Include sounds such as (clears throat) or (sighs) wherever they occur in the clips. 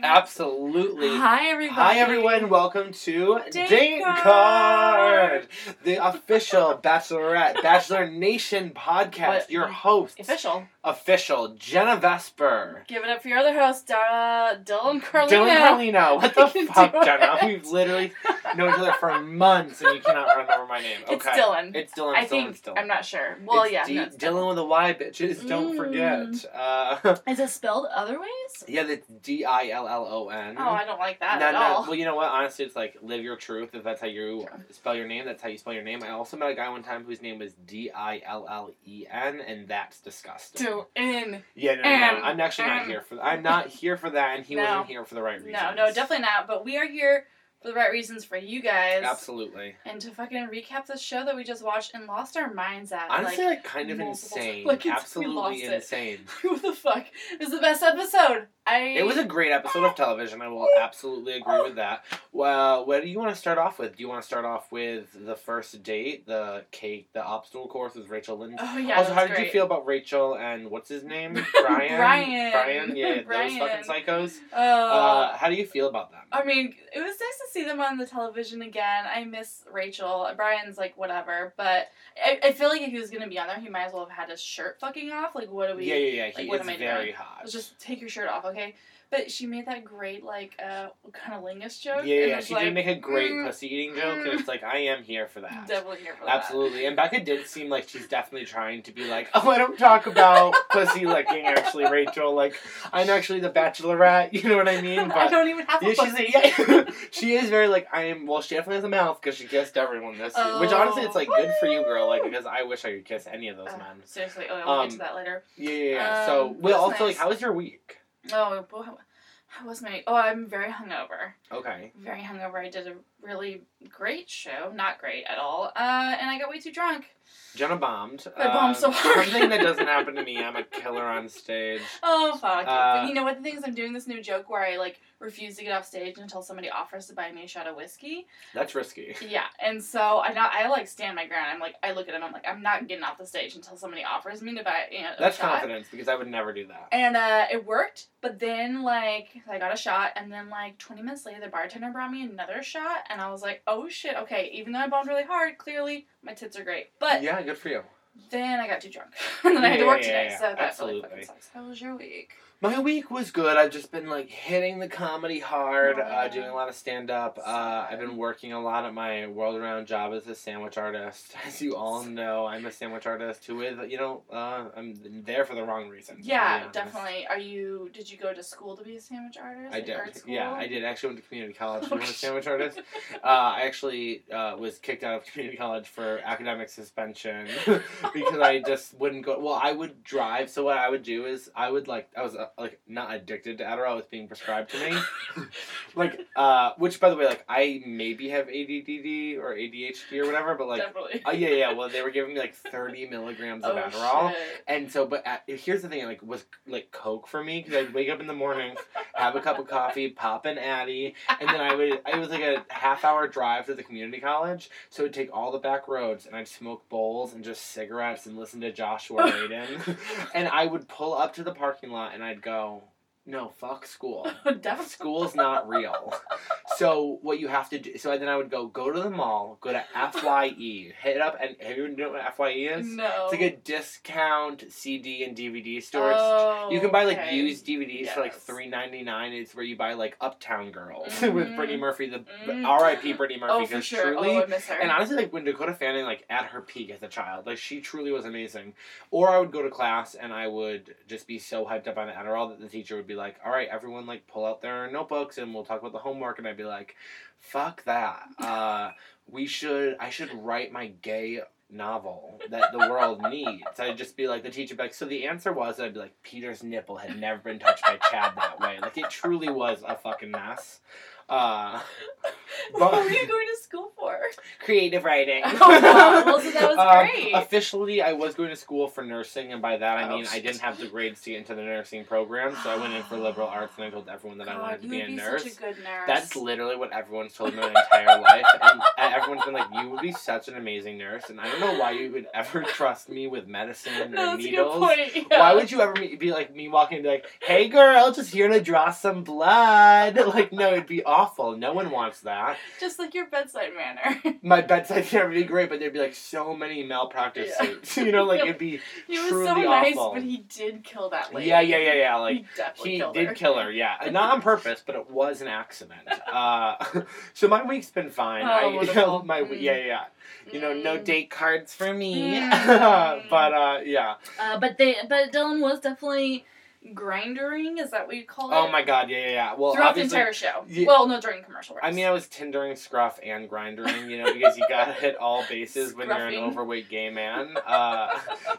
damn. Absolutely. Hi, everybody. Hi everyone, welcome to Date Date Card. Card, the official (laughs) Bachelorette Bachelor Nation podcast. What? Your host, Official. Official Jenna Vesper, Give it up for your other host, uh, Dylan Carlino. Dylan Carlino. (laughs) What the fuck, do it. Jenna? We've literally known each other for months, and you cannot remember my name. Okay, It's Dylan. It's Dylan. I Dylan, think Dylan. I'm not sure. Well, It's yeah, D- no, it's Dylan with a Y, bitches. Don't Mm. forget. Uh, (laughs) Is it spelled other ways? yeah, that's D I L L O N. Oh, I don't like that No, at no, all. Well, you know what? Honestly, it's like live your truth. If that's how you spell your name, that's how you spell your name. I also met a guy one time whose name was D I L L E N, and that's disgusting. In. Yeah, no, no, no. I'm actually not here for. I'm not here for that, and he No. wasn't here for the right reasons. No, no, definitely not. But we are here for the right reasons for you guys. Absolutely. And to fucking recap the show that we just watched and lost our minds at. Honestly, like, like, kind of insane. (laughs) like, Absolutely lost it. insane. (laughs) what the fuck? It was the best episode. I. It was a great episode of television. I will absolutely agree with that. Well, what do you want to start off with? Do you want to start off with the first date, the cake, the obstacle course with Rachel Lynn? Oh yeah. also, how did you feel about Rachel and what's his name? (laughs) Bryan. Bryan. Bryan. Yeah, Bryan. those fucking psychos. Oh. Uh, how do you feel about them? I mean, it was nice to see them on the television again. I miss Rachel. Bryan's like whatever, but I, I feel like if he was gonna be on there, he might as well have had his shirt fucking off. Like, what do we? yeah, yeah, yeah. He like, what is am I very doing? hot. Let's just take your shirt off, okay? But she made that great like uh cunnilingus joke. yeah, yeah. She like, did make a great mm, pussy eating joke, and it's like I am here for that. Definitely here for that. Absolutely. And Becca did seem like she's definitely trying to be like, oh, I don't talk about (laughs) pussy licking, actually, Rachel. Like, I'm actually the bachelorette. You know what I mean? (laughs) I But don't even have a yeah, pussy. yeah, (laughs) she is very like I am. Well, she definitely has a mouth because she kissed everyone this. Which honestly, it's like good for you, girl. Like because I wish I could kiss any of those Uh, men. seriously, oh, I'll Um, get to that later. Yeah, yeah. yeah. so, um, well, that's also, like, how was your week? Oh, how was my? Oh, I'm very hungover. Okay. Very hungover. I did a really great show. Not great at all. Uh, and I got way too drunk. Jenna bombed. I bombed so (laughs) Um, hard. Something that doesn't happen to me. I'm a killer on stage. (laughs) Oh fuck! Uh, but you know what? The thing is, I'm doing this new joke where I like refuse to get off stage until somebody offers to buy me a shot of whiskey. That's risky. (laughs) Yeah, and so I not I like stand my ground. I'm like I look at him. I'm like I'm not getting off the stage until somebody offers me to buy you know, That's shot. confidence because I would never do that. And uh, it worked, but then like I got a shot, and then like 20 minutes later, the bartender brought me another shot, and I was like, oh shit, okay. Even though I bombed really hard, clearly my tits are great. But yeah, good for you. then I got too drunk, (laughs) and then I had to work yeah, today, yeah, so that absolutely. really fucking sucks. How was your week? My week was good. I've just been like hitting the comedy hard, uh, doing a lot of stand up. Uh, I've been working a lot at my world around job as a sandwich artist. (laughs) As you all know, I'm a sandwich artist who is, you know, uh, I'm there for the wrong reasons. to be Yeah, definitely. Are you? Did you go to school to be a sandwich artist? I did. Yeah, I did. Actually, went to community college and was a (laughs) sandwich artist. Uh, I actually uh, was kicked out of community college for academic suspension (laughs) because I just wouldn't go. Well, I would drive. So what I would do is I would like I was uh, like not addicted to Adderall. It was being prescribed to me. (laughs) like, uh, which by the way, like I maybe have ADDD or ADHD or whatever, but like. definitely. Oh yeah, yeah. Well, they were giving me like thirty milligrams of oh, Adderall, shit. and so, but uh, here's the thing, like, was like Coke for me because I'd wake up in the morning, have a cup of coffee, pop an Addy, and then I would. It was like a half hour drive to the community college, so I'd take all the back roads and I'd smoke bowls and just cigarettes and listen to Joshua Radin, (laughs) and I would pull up to the parking lot and I'd go, "No, fuck school." (laughs) definitely. School's not real. So what you have to do? So then I would go go to the mall, go to Fye, hit up, and have you know what Fye is? No. It's like a discount CD and DVD store. Oh, you can buy like okay. used DVDs for like Yes. three ninety nine. It's where you buy like Uptown Girls Mhm. (laughs) with Brittany Murphy, the Mm. R.I.P. Brittany Murphy, Oh, for sure. truly. Oh, I miss her. and honestly, like when Dakota Fanning, like at her peak as a child, like she truly was amazing. Or I would go to class and I would just be so hyped up on the Adderall that the teacher would be like, "All right, everyone, like pull out their notebooks and we'll talk about the homework." And I'd be like, "Fuck that. Uh, we should. I should write my gay." novel that the world (laughs) needs. I'd just be like the teacher be like, so the answer was I'd be like, Peter's nipple had never been touched by Chad that way. Like it truly was a fucking mess. Uh, (laughs) what were you going to school for? creative writing. Oh, wow. Well, so that (laughs) was Um, great. officially, I was going to school for nursing, and by that I Oh, mean I didn't have the grades to get into the nursing program, so I went in for liberal (gasps) arts, and I told everyone that I wanted to be a be nurse. such a good nurse. That's literally what everyone's told me my entire life, and (laughs) everyone's been like, "You would be such an amazing nurse," and I don't know why you would ever trust me with medicine or needles. a good point. Yeah. Why would you ever be, be like me walking and be like, "Hey, girl, just here to draw some blood"? Like, no, it'd be awful. No one wants that. Just like your bedside manner. (laughs) My bedside care would be great, but there'd be like so many malpractice Yeah. suits. (laughs) You know, like (laughs) it'd be he was so nice, awful. but he did kill that lady. yeah, yeah, yeah, yeah. Like he he did her. kill her, yeah, not on purpose, but it was an accident. Uh, so my week's been fine. Oh, I, wonderful. my Mm. yeah, yeah, yeah. You know, no Mm. date cards for me, Mm. but uh, yeah. Uh, but they, but Dylan was definitely grindering. Is that what you call it? Oh my god, yeah, yeah, yeah. Well, Throughout the entire show. Well, no, during commercial breaks. I mean, I was tindering, scruff, and grindering, you know, because you gotta hit all bases when you're an overweight gay man. Uh,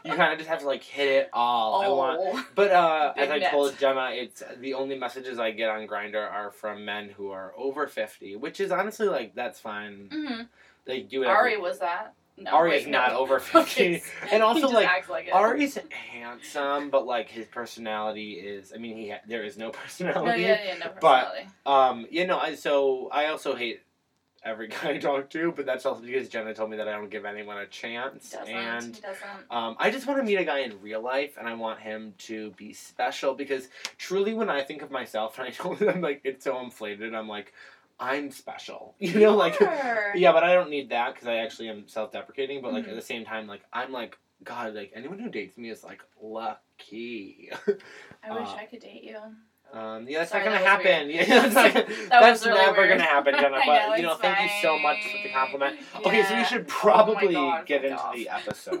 you kind of just have to like hit it all. I want, oh. but uh, as I net. told Jenna, it's the only messages I get on Grindr are from men who are over fifty, which is honestly like that's fine. hmm They do it. Arie was that. No, Arie is not no. over (laughs) fifty, and also like like. Arie's handsome, but like his personality is. I mean, he ha- there is no (laughs) personality. No, yeah, yeah, no But- personality. Um, you know, I so I also hate every (laughs) guy I talk to, but that's also because Jenna told me that I don't give anyone a chance, Doesn't. and he doesn't. um, I just want to meet a guy in real life, and I want him to be special because truly, when I think of myself, and I told that I'm like it's so inflated, I'm like, I'm special, (laughs) you know, like yeah, but I don't need that because I actually am self-deprecating, but like Mhm. at the same time, like I'm like. God, like anyone who dates me is like lucky. I wish uh, I could date you. Um, yeah, that's Sorry, not gonna that happen. (laughs) Yeah, that's (laughs) not, That that's really never weird. gonna happen, (laughs) Jenna. But know, you know, thank you so much for the fine. compliment. Okay, so we Yeah. should Oh probably God, get into off. the episode.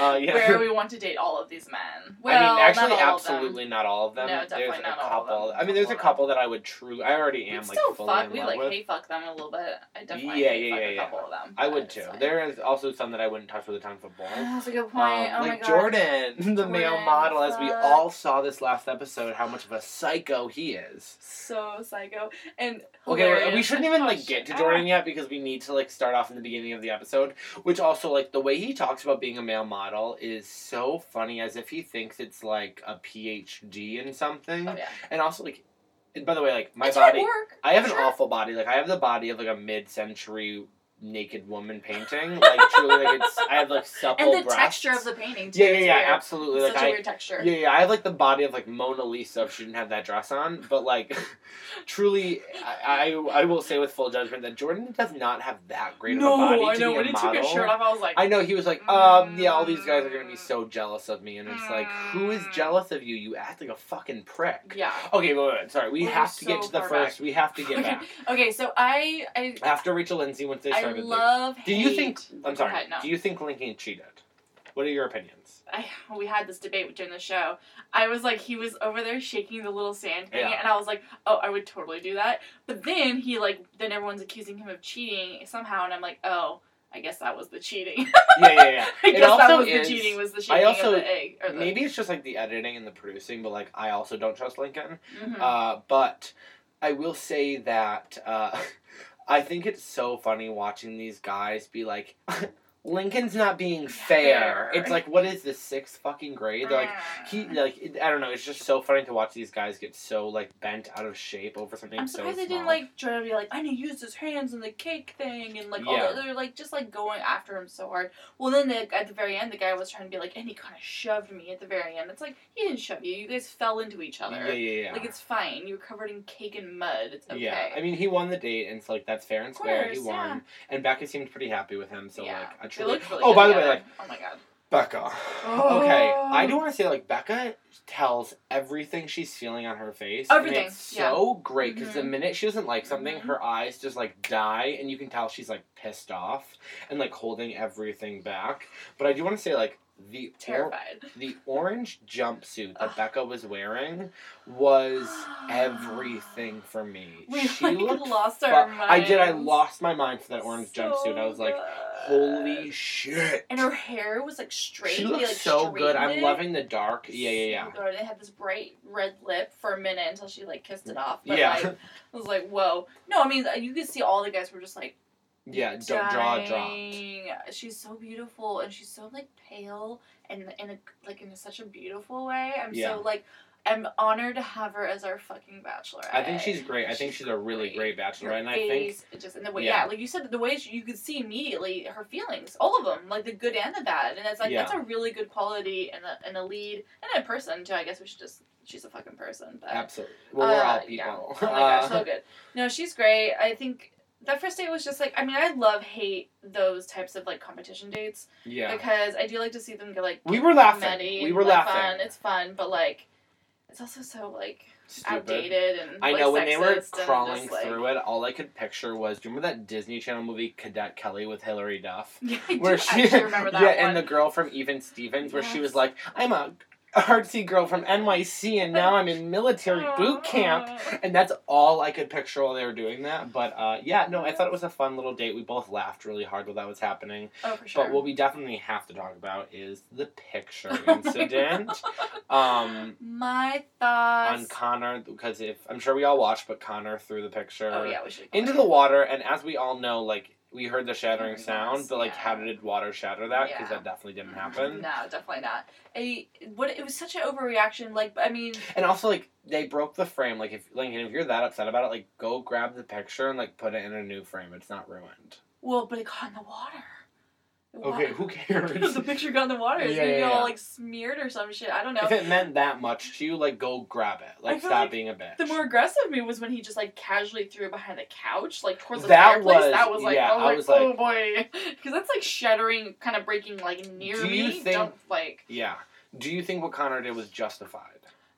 Uh, yeah. Where we want to date all of these men. Well, I mean, actually, not all of them. absolutely not all of them. No, definitely there's not a all of couple. them. I mean, there's a Couple that I would truly. I already am We'd like still fully fuck. in We love like with. hate fuck them a little bit. Definitely Yeah, yeah, yeah, a yeah. couple of them. I would too. fine. There is also some that I wouldn't touch with a ton of football. That's a good Um, point. oh my like. Jordan, (laughs) the male Jordan, model, as we all saw this last episode, how much of a psycho he is. So psycho and Okay, we shouldn't even Oh, like get to Ah. Jordan yet because we need to like start off in the beginning of the episode. Which also like the way he talks about being a male model is so funny, as if he thinks it's like a PhD in something. Oh yeah. And also like, and by the way, like my it's body, work. I have an awful body. Like I have the body of like a mid-century naked woman painting. Like truly, like it's I have like supple And the breasts. texture of the painting too. Yeah, yeah, yeah, weird. absolutely. It's Like such I, a weird texture. yeah, yeah, I have like the body of like Mona Lisa if she didn't have that dress on. But like, (laughs) truly, I, I I will say with full judgment that Jordan does not have that great no, of a body I know. When he took his shirt off, I was like, I know he was like, um, yeah, all these guys are gonna be so jealous of me, and it's like, who is Mm. jealous of you? You act like a fucking prick. yeah. Okay, wait, wait, wait, sorry. We We're have to get to the far first. We have to get okay. back okay, so I I after Rachel Lindsay once they started. The- love. do you think? I'm sorry. ahead, no. Do you think Lincoln cheated? What are your opinions? I, we had this debate during the show. I was like, he was over there shaking the little sand thing, Yeah. and I was like, oh, I would totally do that. But then he like, then everyone's accusing him of cheating somehow, and I'm like, oh, I guess that was the cheating. (laughs) Yeah, yeah, yeah. (laughs) I It guess that was is- the cheating. Was the I shaking also- of the egg? The, Maybe it's just like the editing and the producing, but like I also don't trust Lincoln. Mhm. Uh, but I will say that uh, (laughs) I think it's so funny watching these guys be like, (laughs) Lincoln's not being fair. Fair. It's like, what is this sixth fucking grade? They're like, he ah. like it, I don't know. It's just so funny to watch these guys get so like bent out of shape over something I'm so surprised they small. didn't like try to be like, I need to use his hands in the cake thing, and like all Yeah. the, they're like just like going after him so hard. Well, then the, at the very end, the guy was trying to be like, and he kind of shoved me at the very end. It's like he didn't shove you. You guys fell into each other. Yeah, yeah, yeah. Like it's fine. You were covered in cake and mud. It's okay. Yeah, I mean, he won the date, and it's like that's fair and square. course, he won, yeah. and Becca seemed pretty happy with him. So yeah. like, I They truly. really oh, good by the way, like oh my god. Becca. Oh. Okay, I do want to say like Becca tells everything she's feeling on her face. Everything, And it's yeah. so great because the Mhm. minute she doesn't like something, Mhm. her eyes just like die, and you can tell she's like pissed off and like holding everything back. But I do want to say like the or- the orange jumpsuit that Becca was wearing was (gasps) everything for me. We she like looked lost fu- our I did. I lost my mind for that orange So jumpsuit. I was like, holy shit. And her hair was like straight. She He, looks like, so good. I'm loving the dark. Yeah, yeah, yeah. So. It had this bright red lip for a minute until she like kissed it mm, off. But Yeah. like, I was like, whoa. No, I mean uh, you could see all the guys were just like Yeah, d- jaw dropped. She's so beautiful and she's so like pale and in a like in such a beautiful way. I'm Yeah. so like I'm honored to have her as our fucking bachelorette. I think she's great. I think she's a really great Her bachelorette, and I think just in the way, Yeah. yeah. like you said, the way she, you could see immediately her feelings, all of them, like the good and the bad, and it's like Yeah. that's a really good quality in a in a lead and a person too. I guess we should just she's a fucking person, but absolutely. Well, we're all uh, people. yeah. Oh my gosh, Uh, (laughs) so good. No, she's great. I think that first date was just like I mean I love hate those types of like competition dates yeah. because I do like to see them get like We were laughing. muddy We were like, laughing. Fun. It's fun, but like it's also so like Stupid. outdated and I like, know when they were crawling just, like, through it, all I could picture was do you remember that Disney Channel movie Cadet Kelly with Hilary Duff? (laughs) Yeah, I Where do she remember (laughs) that Yeah, one. and the girl from Even Stevens where she was like, I'm a artsy girl from NYC and now I'm in military (laughs) boot camp. And that's all I could picture while they were doing that. But uh, yeah, no, I thought it was a fun little date. We both laughed really hard while that was happening. Oh, for sure. But what we definitely have to talk about is the picture Oh (laughs) incident. Um, My thoughts. on Connor, because if I'm sure we all watched, but Connor threw the picture oh yeah, we should. into the water, and as we all know, like we heard the shattering sound, but like, yeah. how did water shatter that? Because Yeah. that definitely didn't mm-hmm. happen. No, definitely not. A what it was such an overreaction. Like I mean, And also, like they broke the frame. Like if Lincoln, if you're that upset about it, like go grab the picture and like put it in a new frame. It's not ruined. well, but it got in the water. Okay, who (laughs) cares? the picture got in the water. It's Yeah, gonna yeah, yeah. all like smeared or some shit. I don't know. if it meant that much to you, like go grab it. Like stop like being a bitch. the more aggressive me was when he just like casually threw it behind the couch, like towards the That fireplace. was- that was like, yeah, I was I like, was oh boy, (laughs) because that's like shattering, kind of breaking like near Do me. you think- Don't like. yeah. Do you think what Connor did was justified?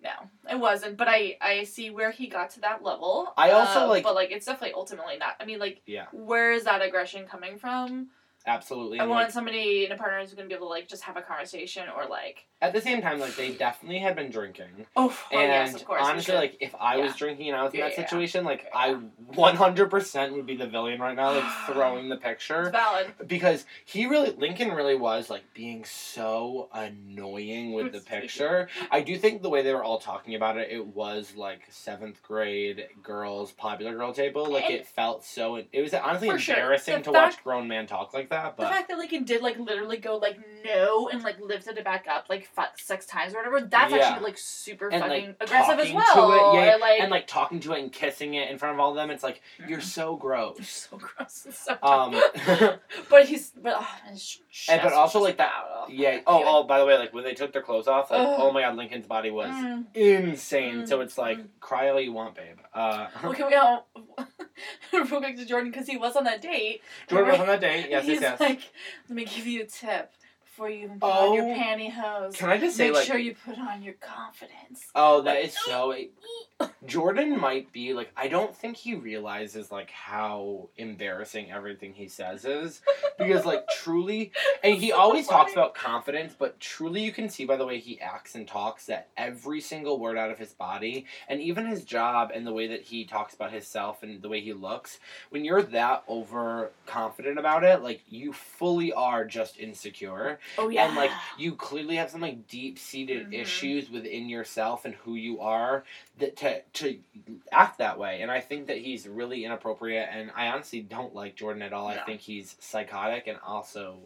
No, it wasn't. But I I see where he got to that level. I also, uh, like- but like it's definitely ultimately not. I mean, like, Yeah. where is that aggression coming from? Absolutely. I And, want like, somebody in a partner who's gonna be able to like just have a conversation or like, at the same time, like they definitely had been drinking. oh, oh and yes, of course. honestly, like if I was drinking and I was in Yeah, that yeah. situation, like Yeah. I 100% would be the villain right now, like (gasps) throwing the picture. it's valid. because he really Lincoln really was like being so annoying with the picture. I do think the way they were all talking about it, it was like seventh grade girls popular girl table. Like And- it felt so. It was honestly sure. embarrassing The to watch grown men talk like that. The But fact that Lincoln did like literally go like no and like lifted it back up like five, six times or whatever, that's Yeah. actually like super And, fucking like, aggressive as well. to it, yeah, Or, like, and like talking to it and kissing it in front of all of them, it's like you're Mhm. so You're gross. so gross. It's so Um, (laughs) but he's but oh, And- but also, like, that- out. yeah. Oh, oh. By the way, like when they took their clothes off, like Ugh. oh my god, Lincoln's body was Mm. insane. So Mm, it's like mm. cry all you want, babe. Uh, (laughs) Well, can we all (laughs) real quick to Jordan because he was on that date. Jordan was on that date. Yes, He's yes, like, let me give you a tip before you even put on your Oh. pantyhose. Can I just say, Make like, sure you put on your confidence. oh, that is so. Jordan might be like, I don't think he realizes like how embarrassing everything he says is, (laughs) because like truly, and he always talks about confidence, but truly you can see by the way he acts and talks that every single word out of his body, and even his job and the way that he talks about himself and the way he looks, when you're that overconfident about it, like you fully are just insecure. Oh yeah. And like you clearly have some like deep seated Mhm. issues within yourself and who you are that to to act that way. And I think that he's really inappropriate and I honestly don't like Jordan at all. I think he's psychotic and also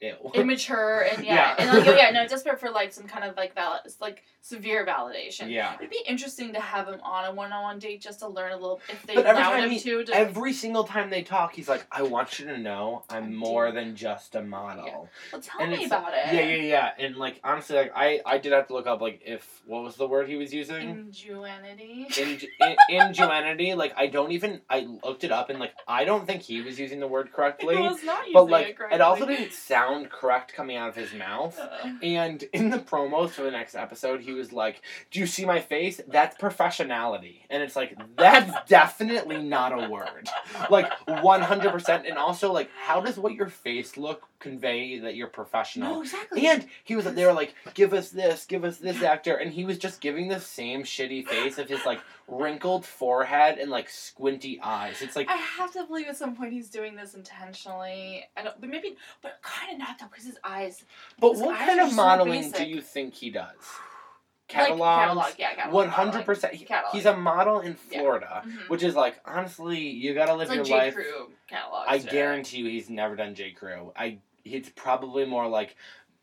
ew. (laughs) immature and yeah, Yeah. and like, oh, yeah, no, desperate for like some kind of like valid, like severe validation. yeah. It'd be interesting to have him on a one-on-one date just to learn a little if they But every time him he- to. to Every single time they talk, he's like, "I want you to know I'm I'm more deep. than just a model." well, tell and me about it. Yeah, yeah, yeah. And like honestly, like I, I did have to look up like if what was the word he was using? Ingenuity. in, (laughs) in, ingenuity like i don't even i looked it up and like i don't think he was using the word correctly It was not using but like it it, also didn't sound correct coming out of his mouth. And in the promos for the next episode he was like do you see my face? That's professionality. And it's like that's (laughs) definitely not a word. Like 100% and also like how does what your face look convey that you're professional. No, exactly. And he was they were like, give us this, give us this actor, and he was just giving the same shitty face of his like wrinkled forehead and like squinty eyes. It's like I have to believe at some point he's doing this intentionally. I don't, but maybe, but kind of not though, because his eyes. But his what eyes kind of so modeling do you think he does? Like, Catalog. yeah, catalog. One hundred percent. He's a model in Yeah. Florida, Mhm. which is like honestly, you gotta live It's like your J. life. Crew catalog. I guarantee you, he's never done J. Crew. I. It's probably more like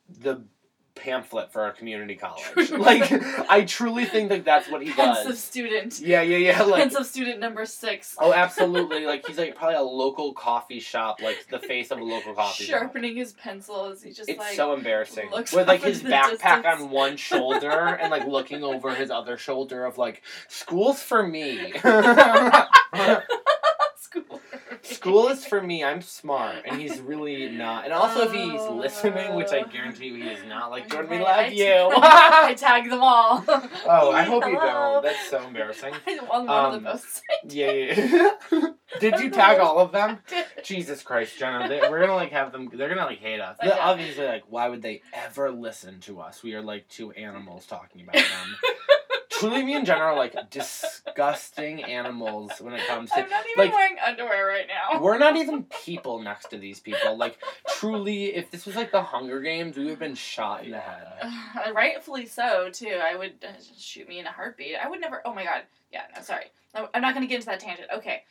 the pamphlet for a community college. (laughs) like I truly think like that's what he (laughs) Pensive does. student. Yeah, yeah, yeah. Like Pensive student number six. Oh, (laughs) absolutely! Like he's like probably a local coffee shop, like the face of a local coffee shop. Sharpening his pencils. He just It's like. so embarrassing. With like his backpack distance. on one shoulder and like looking over his other shoulder of like school's for me. School. School is for me. I'm smart, and he's really (laughs) not. And also, if he's Oh. listening, which I guarantee you he is not, like Jordan, we love you. (laughs) I tag them all. oh, I (laughs) hope you don't. That's so embarrassing. On one of Um, the posts. Yeah, yeah. yeah. Did you tag all of them? Jesus Christ, Jenna, they, we're gonna like have them. They're gonna like hate us. They're obviously, like, why would they ever listen to us? We are like two animals talking about them. Truly, me and Jenna are like disgusting animals when it comes to. I'm not even like- wearing underwear right now. We're not even people next to these people. Like, truly, if this was like the Hunger Games, we would have been shot in the head. Uh, rightfully so too. I would uh, shoot me in a heartbeat. I would never. Oh my god. Yeah. No. Sorry. No, I'm not gonna get into that tangent. Okay.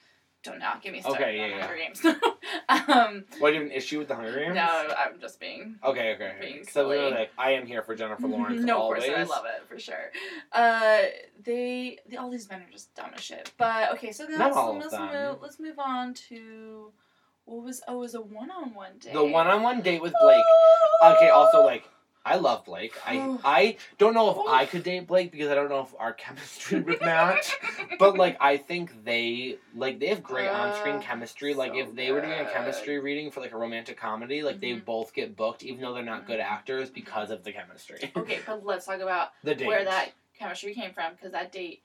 Don't now get me started Okay, on yeah, yeah. Hunger Games. (laughs) um. What, do you have an issue with the Hunger Games? No, I'm just being. Okay, okay. Being. So we're like, I am here for Jennifer (laughs) Lawrence no, always. of course, I love it for sure. Uh, they, they, all these men are just dumb as shit. But okay, so let's, let's move. Let's move on to what was oh, it was a one-on-one date. The one-on-one date with Blake. Okay, also like I love Blake. I I don't know if I could date Blake because I don't know if our (laughs) chemistry would match. But like I think they like they have great on-screen Uh, chemistry. Like so if they were doing a chemistry reading for like a romantic comedy, like they Mhm. both get booked even though they're not good Mhm. actors because of the chemistry. okay, but let's talk about (laughs) the date. where that chemistry came from because that date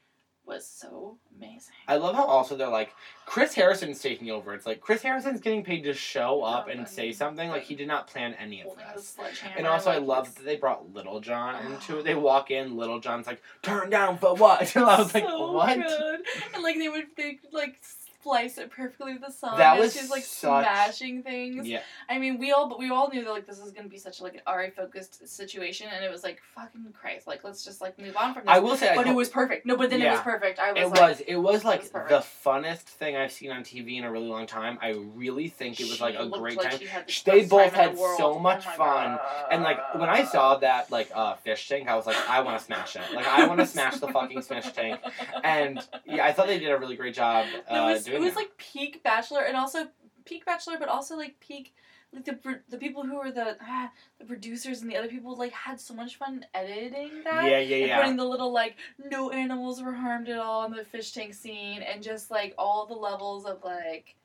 was so amazing. I love how also they're like Chris Harrison's taking over. It's like Chris Harrison's getting paid to show up and say something. Like he did not plan any of this. And also, I love that they brought Lil Jon into it. They walk in, Lil Jon's like, "Turn down for what?" (laughs) And I was like, "What?" Good. And like they would they like splice it perfectly with the song. That was she's like such- smashing things. Yeah, I mean, we all but we all knew that like this was gonna be such like an RA focused situation, and it was like fucking Christ, like let's just like move on from this. I will say, I but it hope- was perfect. No, but then it was perfect. I was it like, was. It was like was the funnest thing I've seen on TV in a really long time. I really think it was she like a great like time. the they both time had the so Oh much my fun. God. And like when I saw that like uh, fish tank, I was like, I want to smash it. Like I want to (laughs) smash the fucking fish tank. And yeah, I thought they did a really great job. Uh, doing it was like peak Bachelor, and also peak Bachelor, but also like peak. Like the the people who were the ah, the producers and the other people like had so much fun editing that. yeah, yeah, and yeah. putting the little like no animals were harmed at all in the fish tank scene and just like all the levels of like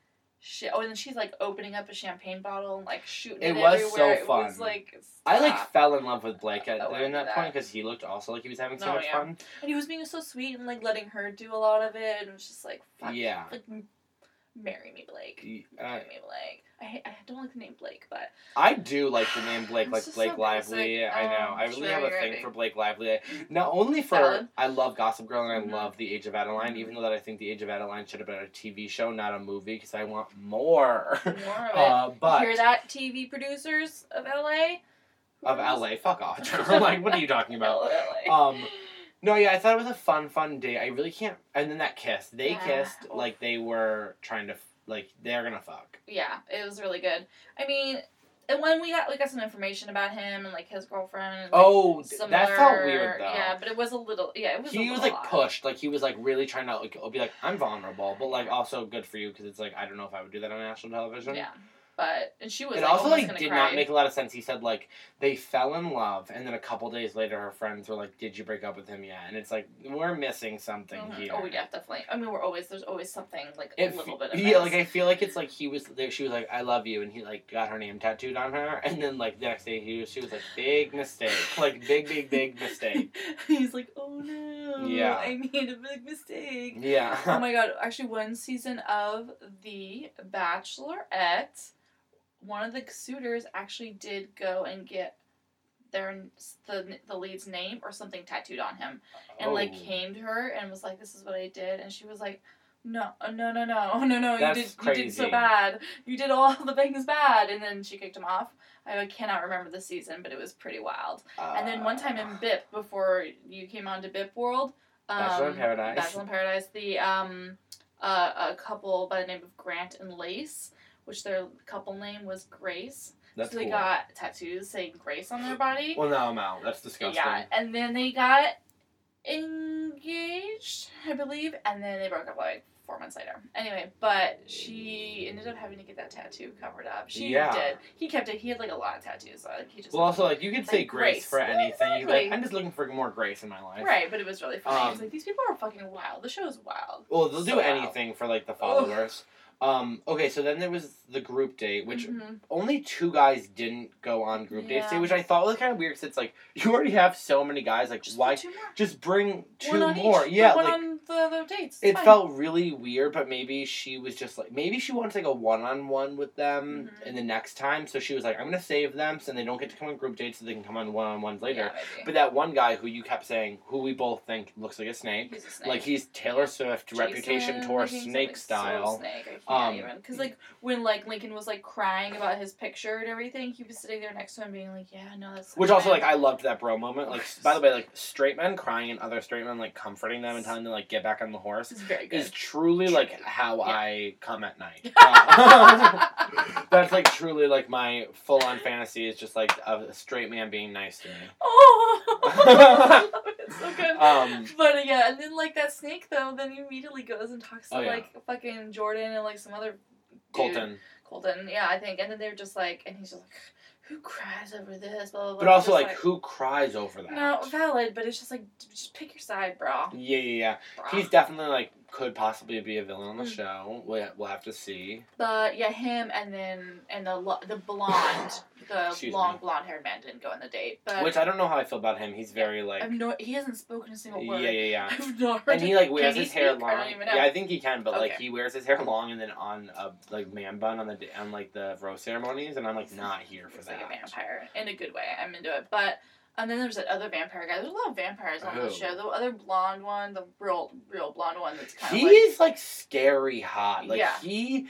shit. Oh, and then she's like opening up a champagne bottle and like shooting It it, was so everywhere. It was fun. like I like fell in love with Blake at Oh, that, that. point because he looked also like he was having so Oh, much yeah. fun. and he was being so sweet and like letting her do a lot of it and it was just like fuck, Yeah. like marry me Blake. Marry me Blake. I hate, I don't like the name Blake, but I do like the name Blake, like Blake so Lively. basic. I know. Oh, I really sure, have a thing right. for Blake Lively. Not only for Valid. I love Gossip Girl and I Mhm. love The Age of Adaline, Mhm. even though that I think The Age of Adaline should have been a TV show, not a movie, because I want more. more of (laughs) it. uh, but Hear that, TV producers of LA? of LA, fuck off. (laughs) (laughs) like, what are you talking about? LA. Um, No, yeah, I thought it was a fun, fun day. I really can't. And then that kiss, they Yeah. kissed like they were trying to, like they're gonna fuck. yeah, it was really good. I mean, and when we got we got some information about him and like his girlfriend. And, like, Oh, similar, that felt weird though. Yeah, but it was a little. Yeah, it was. he was like odd. pushed, like he was like really trying to like be like I'm vulnerable, but like also good for you because it's like I don't know if I would do that on national television. Yeah, but and she was. It like, also like did cry. not make a lot of sense. He said like they fell in love, and then a couple days later, her friends were like, "Did you break up with him yet?" And it's like we're missing something Mhm. here. Oh yeah, definitely. I mean, we're always there's always something like a It, little bit of yeah, this. like I feel like it's like he was there. She was like, "I love you," and he like got her name tattooed on her, and then like the next day he was, she was like, "Big mistake, (laughs) like big, big, big mistake." (laughs) He's like, oh no, Yeah. I made a big mistake. Yeah. oh my (laughs) god! Actually, one season of The Bachelorette one of the suitors actually did go and get their the the lead's name or something tattooed on him, and like Oh. came to her and was like, "This is what I did," and she was like. No, uh, no, no, no, (laughs) no, no! That's you did, you did so bad. You did all (laughs) the things bad, and then she kicked him off. I cannot remember the season, but it was pretty wild. And then one time in Uh, BIP, before you came on to BIP World, um, Bachelor in Paradise. Bachelor in Paradise, the um, uh, a couple by the name of Grant and Lace, which their couple name was Grace. that's so they cool. got tattoos saying Grace on their body. Well, now I'm out. That's disgusting. yeah, and then they got engaged, I believe, and then they broke up like four months later. Anyway, but she ended up having to get that tattoo covered up. She Yeah. did. He kept it. He had like a lot of tattoos. So like, he just Well, also, like, you could say Like grace, grace. for Yeah, anything. You'd like. I'm just looking for more grace in my life. Right, but it was really funny. Um, it's like these people are fucking wild. The show is wild. Well, they'll do So wild. anything for, like, the followers. Um, okay, so then there was the group date, which Mhm. only two guys didn't go on group dates, Yeah. which I thought was kind of weird because it's like, (laughs) you already have so many guys, like, Just why put two more. just bring two one on more? Each. Yeah, one like, on the other dates. It's it fine. felt really weird, but maybe she was just like maybe she wanted take a one on one with them Mhm. in the next time. So she was like, I'm gonna save them so they don't get to come on group dates so they can come on one on ones later. Yeah. But that one guy who you kept saying, who we both think looks like a snake, He's a snake. like he's Taylor Swift Jason, reputation tour like, snake like, so style. snake. I can't Um, because like when like Lincoln was like crying about his picture and everything, he was sitting there next to him being like, "Yeah, no, that's." Which also like I loved that bro moment. Like by the way, like straight men crying and other straight men like comforting them and telling them like get back on the horse is very good. is truly True. like how Yeah. I come at night. Uh, (laughs) (laughs) That's like truly like my full on fantasy is just like a straight man being nice to me. (laughs) oh, it's so good. Um, but yeah, and then like that snake though, then he immediately goes and talks to Oh, yeah. like fucking Jordan and like some other dude. Colton. Colton, yeah, I think, and then they're just like, and he's just like, who cries over this? Blah blah. blah. But also Just like who cries over that? No, valid, but it's just like just pick your side, bro. Yeah, yeah, yeah. Bro. He's definitely like could possibly be a villain on the Mm. show. We'll, we'll have to see. But yeah, him and then and the the blonde, the (coughs) Excuse long me. blonde haired man didn't go on the date. But Which I don't know how I feel about him. He's very like no, he hasn't spoken a single yeah, word. yeah, yeah. (laughs) I've not heard And he like wears his hair speak? I long. know. Yeah, I think he can, but like he wears his hair long and then on a like man bun on the on like the rose ceremonies, and I'm like not here for He's that. like a vampire in a good way. I'm into it. But and then there's that other vampire guy. There's a lot of vampires on the oh. show. The other blonde one, the real real blonde one that's kind of He like is like scary hot. Like Yeah. he,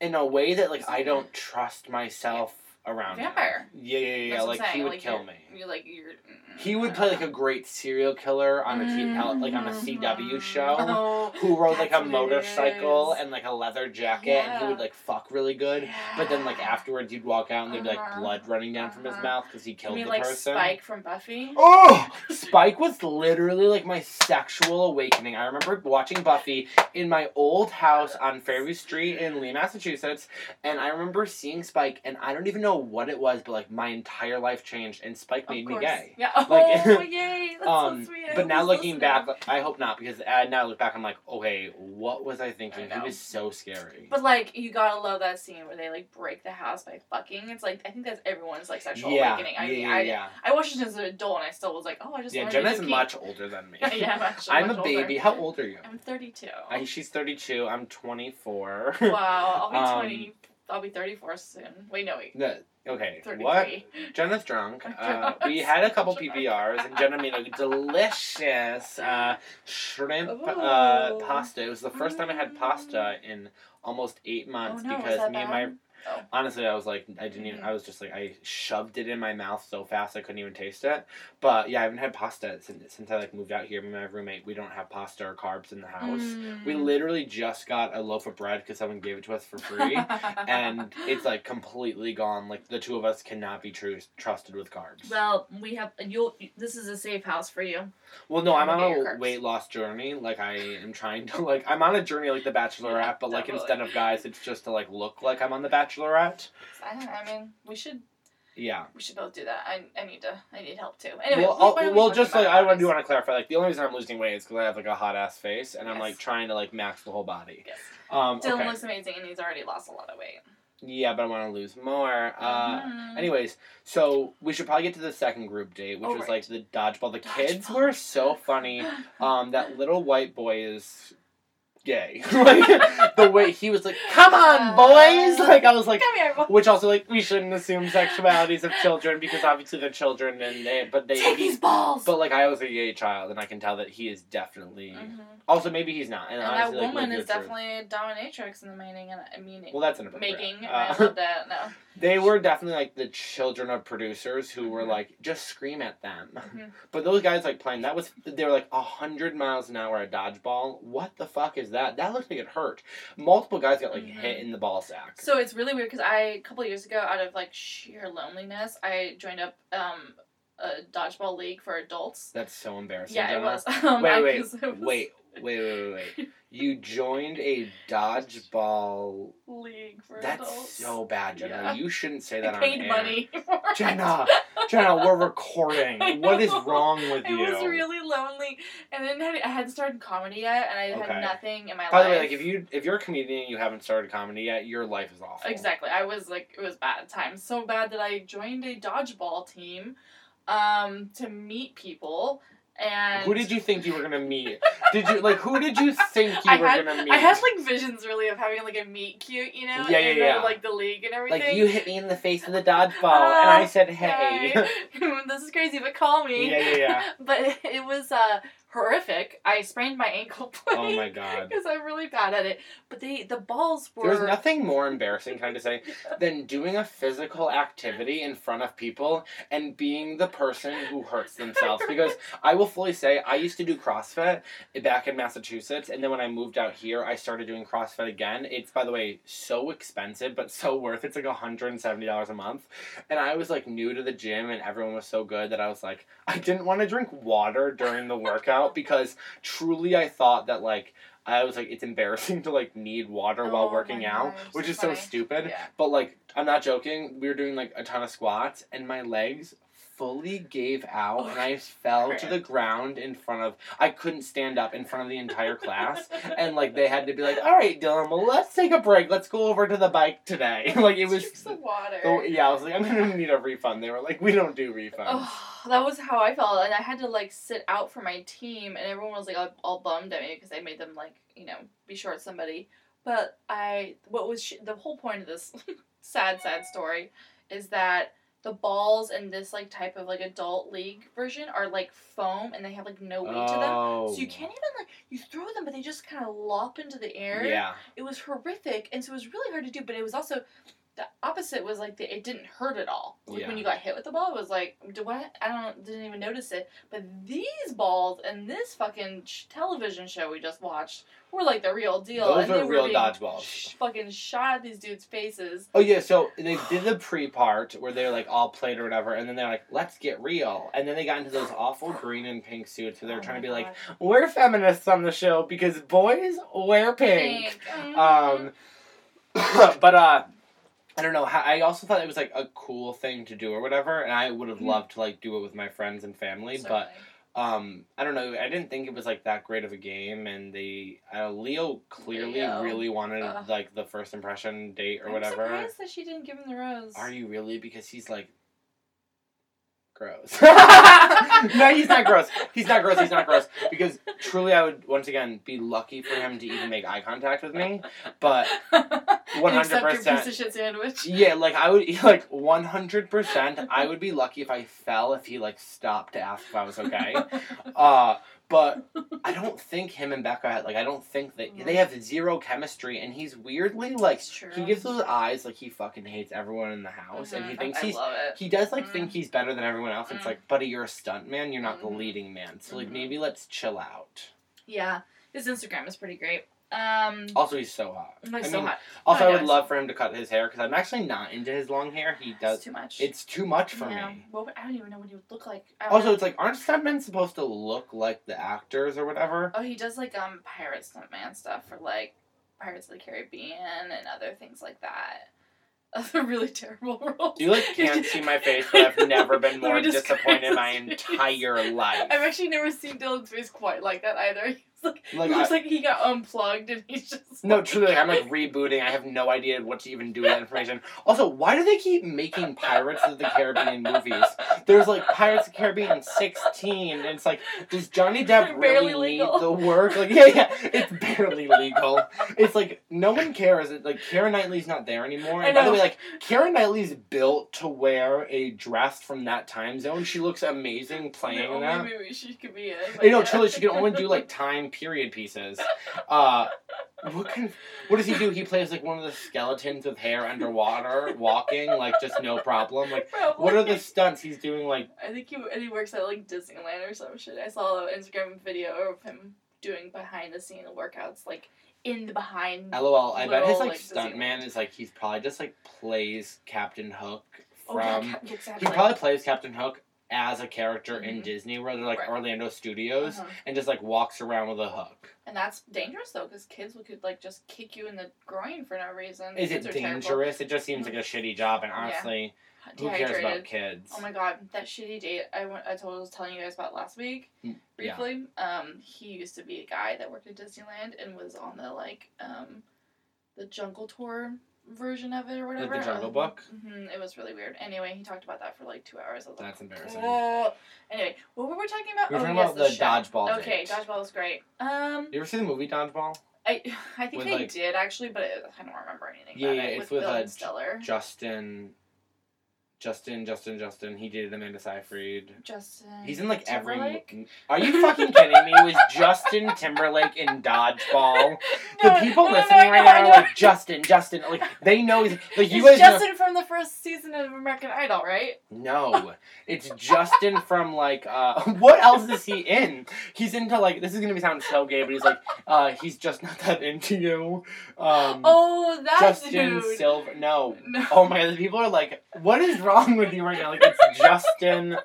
in a way that like I don't trust myself around. him. Vampire. Yeah, yeah, yeah. That's Like he would like, kill me. You're like you're. Mm. He would play like a great serial killer on a Mm-hmm. like on a CW show. Oh, Who rode like a that's what it motorcycle and like a leather jacket, and he would like fuck really good. But then like afterwards, you'd walk out and there'd be like Uh-huh. blood running down from his Uh-huh. mouth because he You killed mean the like person. Spike from Buffy? Oh, (laughs) Spike was literally like my sexual awakening. I remember watching Buffy in my old house on Fairview Street in Lee, Massachusetts, and I remember seeing Spike, and I don't even know what it was, but like my entire life changed, and Spike made me gay. Yeah. (laughs) (laughs) Like- oh (laughs) yay! That's Um, so sweet. I but now looking back, like, I hope not because uh, now I look back, I'm like, okay, what was I thinking? I He was so scary. But like you gotta love that scene where they like break the house by fucking. It's like I think that's everyone's like sexual yeah, awakening. I yeah, mean, yeah, I yeah. I watched it as an adult and I still was like, oh, I just Yeah, Jenna's a new much older than me. (laughs) yeah, I'm actually I'm much a baby. older. How old are you? I'm 32. I, she's 32. I'm 24. wow, I'll be Um, 20. I'll be 34 soon. Wait, no, wait. No, okay. 33. What? Jenna's drunk. (laughs) Uh, we had a couple. PBRs, and Jenna made a (laughs) delicious uh, shrimp uh, pasta. It was the first time I had pasta in almost eight months no, was because that me and my bad? Oh. honestly, I was like, I didn't even. I was just like, I shoved it in my mouth so fast I couldn't even taste it. But yeah, I haven't had pasta since since I like moved out here. My roommate, we don't have pasta or carbs in the house. We Mm. literally just got a loaf of bread because someone gave it to us for free (laughs) and it's like completely gone. Like the two of us cannot be true trusted with carbs. well, we have you'll. This is a safe house for you. Well, no, I'm on a carbs. weight loss journey. Like I am trying to like I'm on a journey like the Bachelorette, Yeah, but like definitely. instead of guys, it's just to like look like I'm on the Bachelorette. I don't know. I mean, we should Yeah. we should both do that. I, I need to I need help too. Anyway, well, we well, just like I do want to clarify, like the only reason I'm losing weight is because I have like a hot ass face, and I'm like trying to like max the whole body. Yes. Um, Dylan okay. looks amazing and he's already lost a lot of weight. Yeah, but I want to lose more. Uh, Mhm. Anyways, so we should probably get to the second group date, which Oh, was right. like the dodgeball. The kids were so funny. (gasps) Um, that little white boy is gay. (laughs) like the way he was like, "Come on, boys!" Like I was like, Come here, which also like we shouldn't assume sexualities of children because obviously they're children and they but they Take these balls. but like I was a gay child and I can tell that he is definitely Mhm. also maybe he's not and, And that honestly, like, woman is at the truth. definitely a dominatrix in the making, and I mean, well that's inappropriate. making. Uh, I love that. No. (laughs) they were definitely like the children of producers who were Mhm. like just scream at them Mhm. (laughs) but those guys like playing that was they were like a hundred miles an hour at dodgeball what the fuck is that that looks like it hurt multiple guys got like Mhm. hit in the ball sack So it's really weird because I a couple years ago, out of like sheer loneliness, I joined up um, a dodgeball league for adults. that's so embarrassing Yeah, it was. (laughs) Um, wait I- it was wait wait wait wait wait (laughs) you joined a dodgeball league for that's adults. so bad jenna Yeah. you shouldn't say I that on paid air. money. for it. jenna (laughs) jenna we're recording what is wrong with I you was really lonely, and then I hadn't started comedy yet, and I Okay. had nothing in my by life. By the way like if you if you're a comedian and you haven't started comedy yet your life is awful Exactly. I was like, it was bad at times. So bad that I joined a dodgeball team um, to meet people. And Who did you think you were gonna meet? (laughs) Did you like who did you think you I were had, gonna meet? I had like visions really of having like a meet cute, you know? Yeah, in yeah, the, like the league and everything. like you hit me in the face with a dodgeball, and I said, "Hey." Hi. (laughs) this is crazy, but call me. yeah, yeah, yeah. (laughs) But it was uh, horrific. I sprained my ankle playing. (laughs) Oh my god. Because I'm really bad at it. But they the balls were. There's nothing more (laughs) embarrassing, kind of say, than doing a physical activity in front of people and being the person who hurts themselves. Because (laughs) I will fully say, I used to do CrossFit back in Massachusetts, and then when I moved out here, I started doing CrossFit again. It's, by the way, so expensive, but so worth. It's like $170 a month. And I was like new to the gym, and everyone was so good that I was like, I didn't want to drink water during the workout because truly I thought that like I was like it's embarrassing (laughs) to like need water while Oh working out, gosh, which is so stupid. Yeah. But like I'm not joking. We were doing like a ton of squats and my legs fully gave out and I oh, fell to the ground in front of I couldn't stand up in front of the entire class (laughs) and like they had to be like, "All right, Dylan, well let's take a break. Let's go over to the bike today." (laughs) like it was Drink some water. Oh, yeah, I was like, I'm gonna need a refund. They were like, we don't do refunds. Oh, (sighs) that was how I felt, and I had to like sit out for my team, and everyone was like all, all bummed at me because I made them like you know be short somebody. But I, what was sh- the whole point of this (laughs) sad, sad story is that the balls in this like type of like adult league version are like foam, and they have like no weight to them. Oh. So you can't oh. even like you throw them, but they just kind of lop into the air. Yeah. It was horrific, and so it was really hard to do. But it was also the opposite was like the, it didn't hurt at all. Like Yeah. when you got hit with the ball, it was like do what? I don't didn't even notice it. But these balls and this fucking sh- television show we just watched were like the real deal. Those and are they were real dodgeballs. sh- fucking shot at these dudes' faces. Oh yeah, so they did the pre part where they're like all played or whatever, and then they're like, "Let's get real," and then they got into those awful green and pink suits where they're Oh trying to be like, "We're feminists on the show because boys wear pink." Mhm. Um, (coughs) but uh, I don't know. I also thought it was like a cool thing to do or whatever, and I would have Mhm. loved to like do it with my friends and family, but. Um I don't know. I didn't think it was like that great of a game, and they uh, Leo clearly Leo. really wanted Ugh. like the first impression date or I'm whatever. surprised that she didn't give him the rose. Are you really? Because he's like gross. (laughs) no, he's not gross. He's not gross. He's not gross. Because truly, I would once again be lucky for him to even make eye contact with me. But one hundred 100%. percent piece of shit sandwich. yeah, like I would (laughs) like one hundred percent. I would be lucky if I fell if he like stopped to ask if I was okay. (laughs) Uh, but (laughs) I don't think him and Becca had like I don't think that they have zero chemistry, and he's weirdly like he gives those eyes like he fucking hates everyone in the house, and he Mhm. thinks I he's love it. he does like Mm. think he's better than everyone else. It's Mm. like, buddy, you're a stunt man. You're not the Mhm. leading man. So like Mhm. maybe let's chill out. Yeah, his Instagram is pretty great. Um, Also, he's so hot. he's I so mean, hot. Also, Oh, I would yes. love for him to cut his hair because I'm actually not into his long hair. He It's does. too much. It's too much for yeah. me. What would, I don't even know what he would look like. Also, know. it's like, aren't stuntmen supposed to look like the actors or whatever? oh, he does like um pirate stuntman stuff for like Pirates of the Caribbean and other things like that. (laughs) Other really terrible (laughs) roles. You like can't see my face, but I've (laughs) never been more disappointed in my entire life. I've actually never seen Dylan's face quite like that either. (laughs) Like, Like, it looks I- like he got unplugged and he's just No, like- truly, I'm like (laughs) rebooting. I have no idea what to even do with that information. Also, why do they keep making Pirates of the Caribbean movies? There's like Pirates of the Caribbean 16, and it's like, does Johnny (laughs) Depp really barely need the work? Like, yeah, yeah, it's barely legal. It's like no one cares. It- Like Keira Knightley's not there anymore. And by the way, like Keira Knightley's built to wear a dress from that time zone. She looks amazing playing the only that. movie she could be in. You know, truly, she can only do like time period pieces. Uh, what kind of, what does he do? He plays like one of the skeletons with hair underwater, walking like just no problem. Like, Probably. what are the stunts he's doing? Like, I think he and he works at like Disneyland or some shit. I saw an Instagram video of him doing behind the scene workouts, like in the behind. lol. I bet his like like, stunt man is like he's probably just like plays Captain Hook Oh, yeah, from. ca- He probably plays Captain Hook as a character in Mhm. Disney, where they're like Right. Orlando Studios, Uh-huh. and just like walks around with a hook. And that's dangerous though, because kids could like just kick you in the groin for no reason. Is it Kids terrible. dangerous? It just seems like a shitty job, and honestly, Yeah. who cares about kids? Oh my god, that shitty date I went. I told I was telling you guys about last week Mm, yeah. briefly. Um, he used to be a guy that worked at Disneyland and was on the like um, the Jungle Tour version of it or whatever. Like the Jungle Um, Book? mhm, it was really weird. Anyway, he talked about that for like two hours. Was That's embarrassing. "Oh." Anyway, what were we talking about? We were oh, talking yes, about the show. dodgeball Okay, dodgeball was great. Um, You ever see the movie Dodgeball? I (sighs) I think With, I like- did actually, but I don't remember anything Yeah, about yeah, it. it's with with, Bill uh, and Stellar. Justin, Justin, Justin, Justin. He dated Amanda Seyfried. Justin. He's in like every. Timberlake? mo- Are you fucking kidding me? It was Justin Timberlake in Dodgeball. (laughs) The people no, no, listening no, right no, now are like Justin, Justin. Like they know he's like you guys know. Justin from the first season of American Idol, right? No, it's Justin from like uh (laughs) what else is he in? He's into like this is gonna be sound so gay, but he's like uh he's just not that into you. Um oh, that Justin dude. Silver no. no. Oh my god, the people are like, what is wrong with you right now? Like it's (laughs) Justin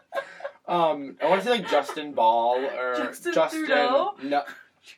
um I wanna say like Justin Ball or Justin Trudeau? No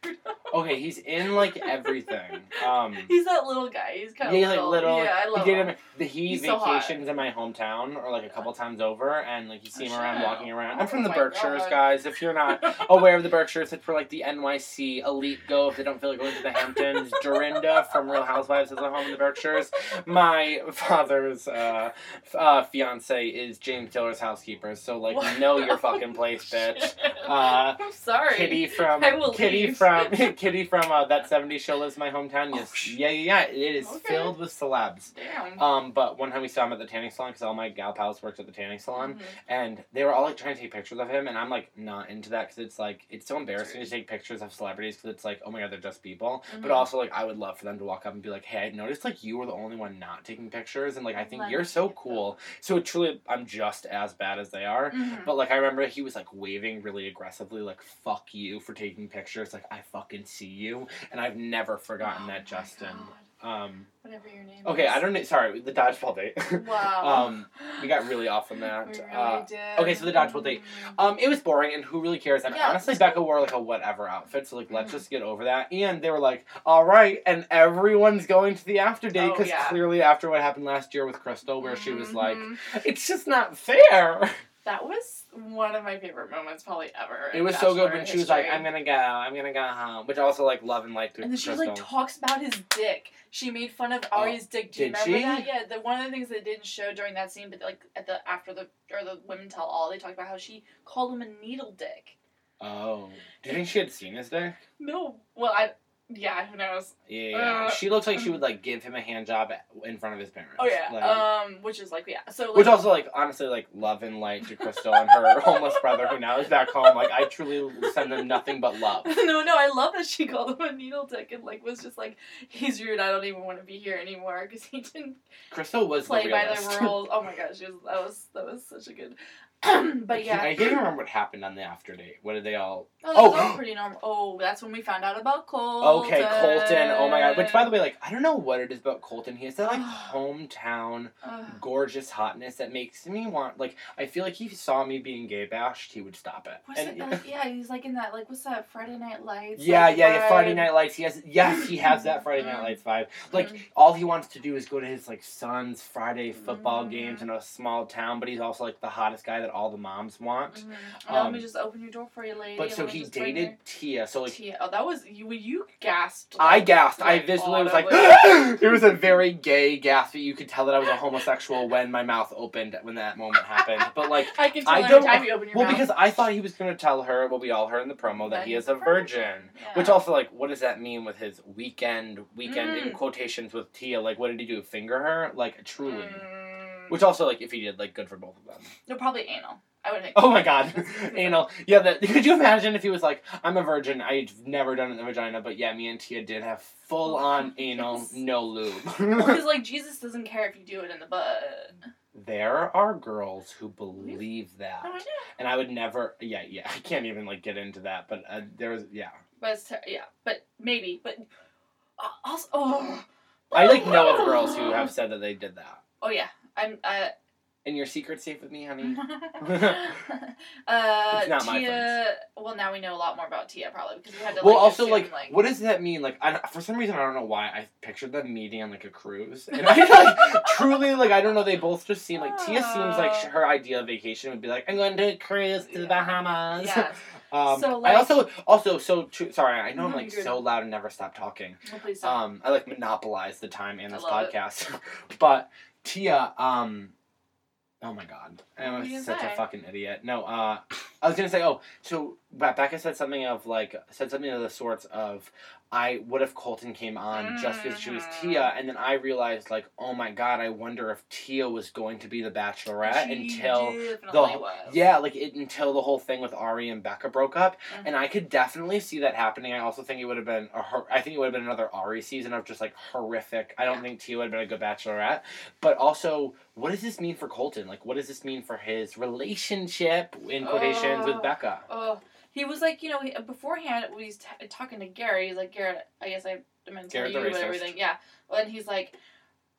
(laughs) Okay, he's in like everything. Um He's that little guy. He's kind of yeah, little. like little. Yeah, I he love him. The, he He's so vacations in my hometown, or like a couple times over, and like you see him Oh, around walking around. I'm from Oh the my Berkshires, God. guys. If you're not (laughs) aware of the Berkshires, it's for like the NYC elite go if they don't feel like going to the Hamptons. Dorinda from Real Housewives has a home in the Berkshires. My father's uh, uh, fiance is James Taylor's housekeeper, so like What? know your fucking place, bitch. Uh, (laughs) I'm sorry. Kitty from I will Kitty leave. From (laughs) (laughs) Kitty from uh, that 70s show lives my hometown. Yes, Oh, sh- yeah, yeah, yeah. It is Okay. filled with celebs. Damn. Um, but one time we saw him at the tanning salon because all my gal pals worked at the tanning salon, Mhm. and they were all like trying to take pictures of him, and I'm like not into that because it's like it's so embarrassing to take pictures of celebrities because it's like oh my god they're just people, but Mhm. also like I would love for them to walk up and be like hey I noticed like you were the only one not taking pictures, and like I think Let you're so cool. So truly I'm just as bad as they are. Mhm. But like I remember he was like waving really aggressively, like "fuck you" for taking pictures. Like I fucking see you, and I've never forgotten Oh that, Justin. Um, Whatever your name okay, is. I don't know. Sorry, the dodgeball date. (laughs) Wow. um, we got really off on that. We really uh, did. okay, so the dodgeball date. Um, it was boring, and who really cares? And Yeah, honestly, Becca wore like a whatever outfit, so like let's Mhm. just get over that. And they were like, "All right," and everyone's going to the after date Oh, because yeah. clearly after what happened last year with Krystal, where she was like, Mhm. "It's just not fair." (laughs) That was one of my favorite moments, probably ever. It was so good when she was like, "I'm gonna go, I'm gonna go home," which also like love and to And then she like talks about his dick. She made fun of oh, Arie's dick. Do you remember she? that? Yeah. The one of the things they didn't show during that scene, but like at the after the or the women tell all, they talked about how she called him a needle dick. oh, do you think she had seen his dick? No. Well, I. Yeah. Who knows? Yeah, yeah. Uh, she looks like she would like give him a hand job in front of his parents. Oh yeah. Like, um. Which is like yeah. So like, which also like honestly like love and light to Krystal and her (laughs) homeless brother who now is back home. Like I truly send them nothing but love. (laughs) no, no, I love that she called him a needle dick and like was just like, he's rude. I don't even want to be here anymore because he didn't Krystal was play the by the rules. (laughs) Oh my gosh, she was, that was that was such a good. (clears throat) but yeah, I can't remember what happened on the after date. What did they all? Oh, Oh. all pretty normal. Oh, that's when we found out about Colton. Okay, Colton. Oh my god. Which, by the way, like I don't know what it is about Colton. He has that like (sighs) hometown gorgeous hotness that makes me want like I feel like he saw me being gay bashed, he would stop it. What's And- it, like, (laughs) yeah, he's like in that like what's that Friday Night Lights? yeah, like, yeah, yeah. Friday. Night Lights. He has yes, he has that Friday Night Mm. Lights vibe. Like Mm. all he wants to do is go to his like son's Friday football Mm. games in a small town, but he's also like the hottest guy that that all the moms want. Mhm. Now let Um, me just open your door for you, lady. But so he dated Tia. So like Tia. Oh, that was you. You gasped. I like- gasped. I like, visibly was like, (laughs) it was a very gay gasp. You could tell that I was a homosexual when my mouth opened when that moment happened. But like, (laughs) I can tell I every don't- time you open your well, mouth. because I thought he was gonna tell her what we all heard in the promo that, he is a virgin. Yeah. Which also like, what does that mean with his weekend weekend in Mm. quotations with Tia? Like, what did he do? Finger her? Like, truly. Mm. Which also like, if he did, like, good for both of them. No, probably anal. I would think. Oh my god, (laughs) (laughs) anal. Yeah, that. (laughs) Could you imagine if he was like, I'm a virgin. I've never done it in the vagina, but yeah, me and Tia did have full on anal, no lube. Because like Jesus doesn't care if you do it in the butt. There are girls who believe that, Oh, I know. and I would never. Yeah, yeah. I can't even like get into that, but uh, there was yeah. But it's ter- yeah, but maybe, but uh, also oh. I like know of (gasps) girls who have said that they did that. Oh yeah, I'm. Uh, And your secret's safe with me, honey. (laughs) (laughs) uh, It's not my Tia. Well, now we know a lot more about Tia probably because we had to. well, like, also assume, like, like what does that mean? Like, I for some reason, I don't know why I pictured them meeting on like a cruise, and I like (laughs) truly like I don't know. They both just seem like Tia seems like sh- her ideal vacation would be like I'm going to cruise to the Bahamas. Yes. Um, So, I also also so tr- sorry. I know I'm like so loud and never stop talking. Please. Um, I like monopolize the time in this podcast, but Tia, um, oh my god, I'm such a fucking idiot. No, uh, I was gonna say, oh, so Be- Becca said something of like said something of the sorts of, I what if Colton came on just because she was Mhm. Tia, and then I realized like, oh my god, I wonder if Tia was going to be the Bachelorette She until. the- was. Yeah, like it until the whole thing with Arie and Becca broke up, Mhm. and I could definitely see that happening. I also think it would have been a I think it would have been another Arie season of just like horrific. I don't Yeah. think Tia would have been a good Bachelorette, but also, what does this mean for Colton? Like, what does this mean for his relationship in quotations with Oh. Becca? Oh, he was like, you know, he, beforehand when he's t- talking to Gary, he's like, Garrett, I guess I meant to tell you everything. Yeah. And he's like,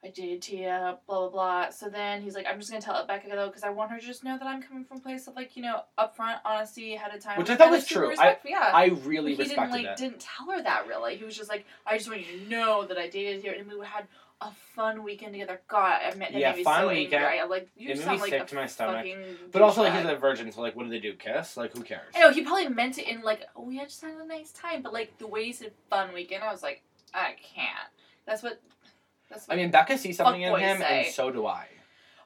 I dated Tia, blah, blah, blah. So then he's like, I'm just going to tell Becca, though, because I want her to just know that I'm coming from a place of, like, you know, upfront, honesty, ahead of time. Which I thought was true. I- yeah. I really But he didn't, like, it. didn't tell her that, really. He was just like, I just want you to know that I dated her, and we had a fun weekend together. God, I meant that Yeah, made me fun so weekend. angry. I, like, you It made sound me like sick a to my stomach. But also, like, he's a virgin, so like, what do they do? Kiss? Like, who cares? I know he probably meant it in like, oh, we had just had a nice time, but like the way he said fun weekend, I was like, I can't. That's what. That's what. I mean, Becca sees something in him, and so do I.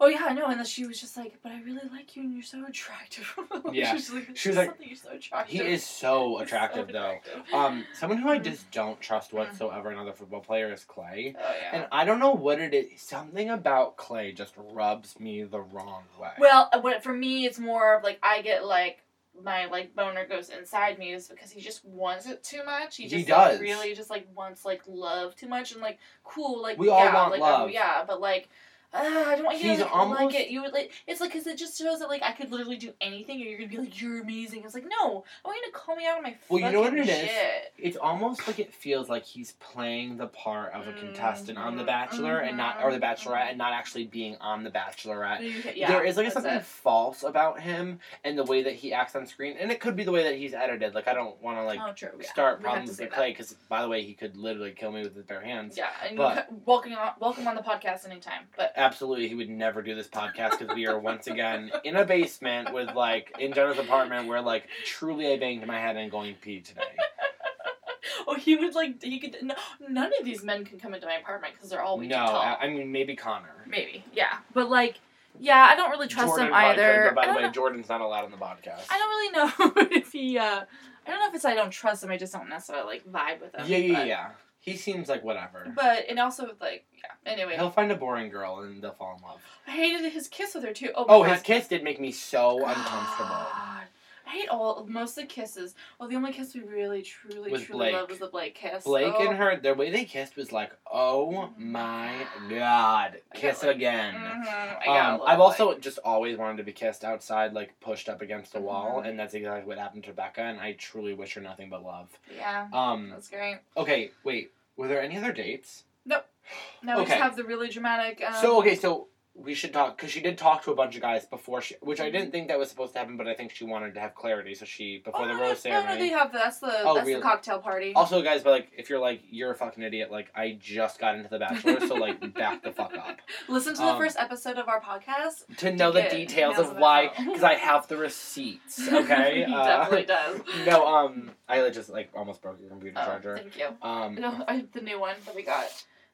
oh yeah, I know. And then she was just like, but I really like you, and you're so attractive. (laughs) Yeah. she was like, She was like, you're so attractive. He is so attractive, though. attractive. Um, someone who I Mm. just don't trust whatsoever, another football player, is Clay. Oh yeah. And I don't know what it is. Something about Clay just rubs me the wrong way. well, uh, what for me, it's more of like I get like my like boner goes inside me is because he just wants it too much. He He just does. Like, really just like wants like love too much and like cool like We all want like, love. Oh, yeah, but like. Uh, I don't want you to like, almost- like it. You would like it's like because it just shows that like I could literally do anything, and you're gonna be like you're amazing. It's like no, I want you to call me out on my Well, you know what it is? shit. it's almost like it feels like he's playing the part of a contestant on The Mhm, Bachelor and not, or The mhm, Bachelorette, and not actually being on The Bachelorette. Yeah, there is like something it. false about him and the way that he acts on screen, and it could be the way that he's edited. Like I don't want to like oh, true. Yeah. start We problems with. Clay because by the way, he could literally kill me with his bare hands. Yeah, and But- welcome on welcome on the podcast anytime. But Absolutely, he would never do this podcast because we are once again in a basement with like in Jenna's apartment where like truly I banged my head and going pee today. (laughs) oh, he would like he could. No, none of these men can come into my apartment because they're all way no, too tall. I, I mean maybe Connor. Maybe, yeah, but like, yeah, I don't really trust Jordan him could, either. but by the way, know- Jordan's not allowed on the podcast. I don't really know (laughs) if he. uh I don't know if it's I don't trust him. I just don't necessarily like vibe with him. yeah, yeah, but, yeah. He seems like whatever. But and also like yeah. Anyway, He'll find a boring girl and they'll fall in love. I hated his kiss with her too. Oh, Oh, God. his kiss did make me so uncomfortable. God. I hate all most of the kisses. Well, the only kiss we really, truly, Was truly Blake. loved was the Blake kiss. Blake oh. and her, the way they kissed was like, oh my god, kiss like, again. Mhm, Um, I've also Blake. just always wanted to be kissed outside, like pushed up against the wall, Mhm. and that's exactly what happened to Becca. And I truly wish her nothing but love. yeah, Um, that's great. okay, wait, were there any other dates? Nope. Now we just have the really dramatic. Um, so okay, so we should talk because she did talk to a bunch of guys before she, which I didn't think that was supposed to happen, but I think she wanted to have clarity, so she before oh, the no, rose no, no, ceremony. they have that's the Oh, that's really? the cocktail party. Also, guys, but like, if you're like, you're a fucking idiot, like, I just got into The Bachelor, so like, (laughs) back the fuck up. Listen to the um, first episode of our podcast. To know the details of why, because I have the receipts, (laughs) okay? he Uh, definitely does. (laughs) No, um, I just, like, almost broke your computer Oh, charger. thank you. Um, No, I, the new one that we got.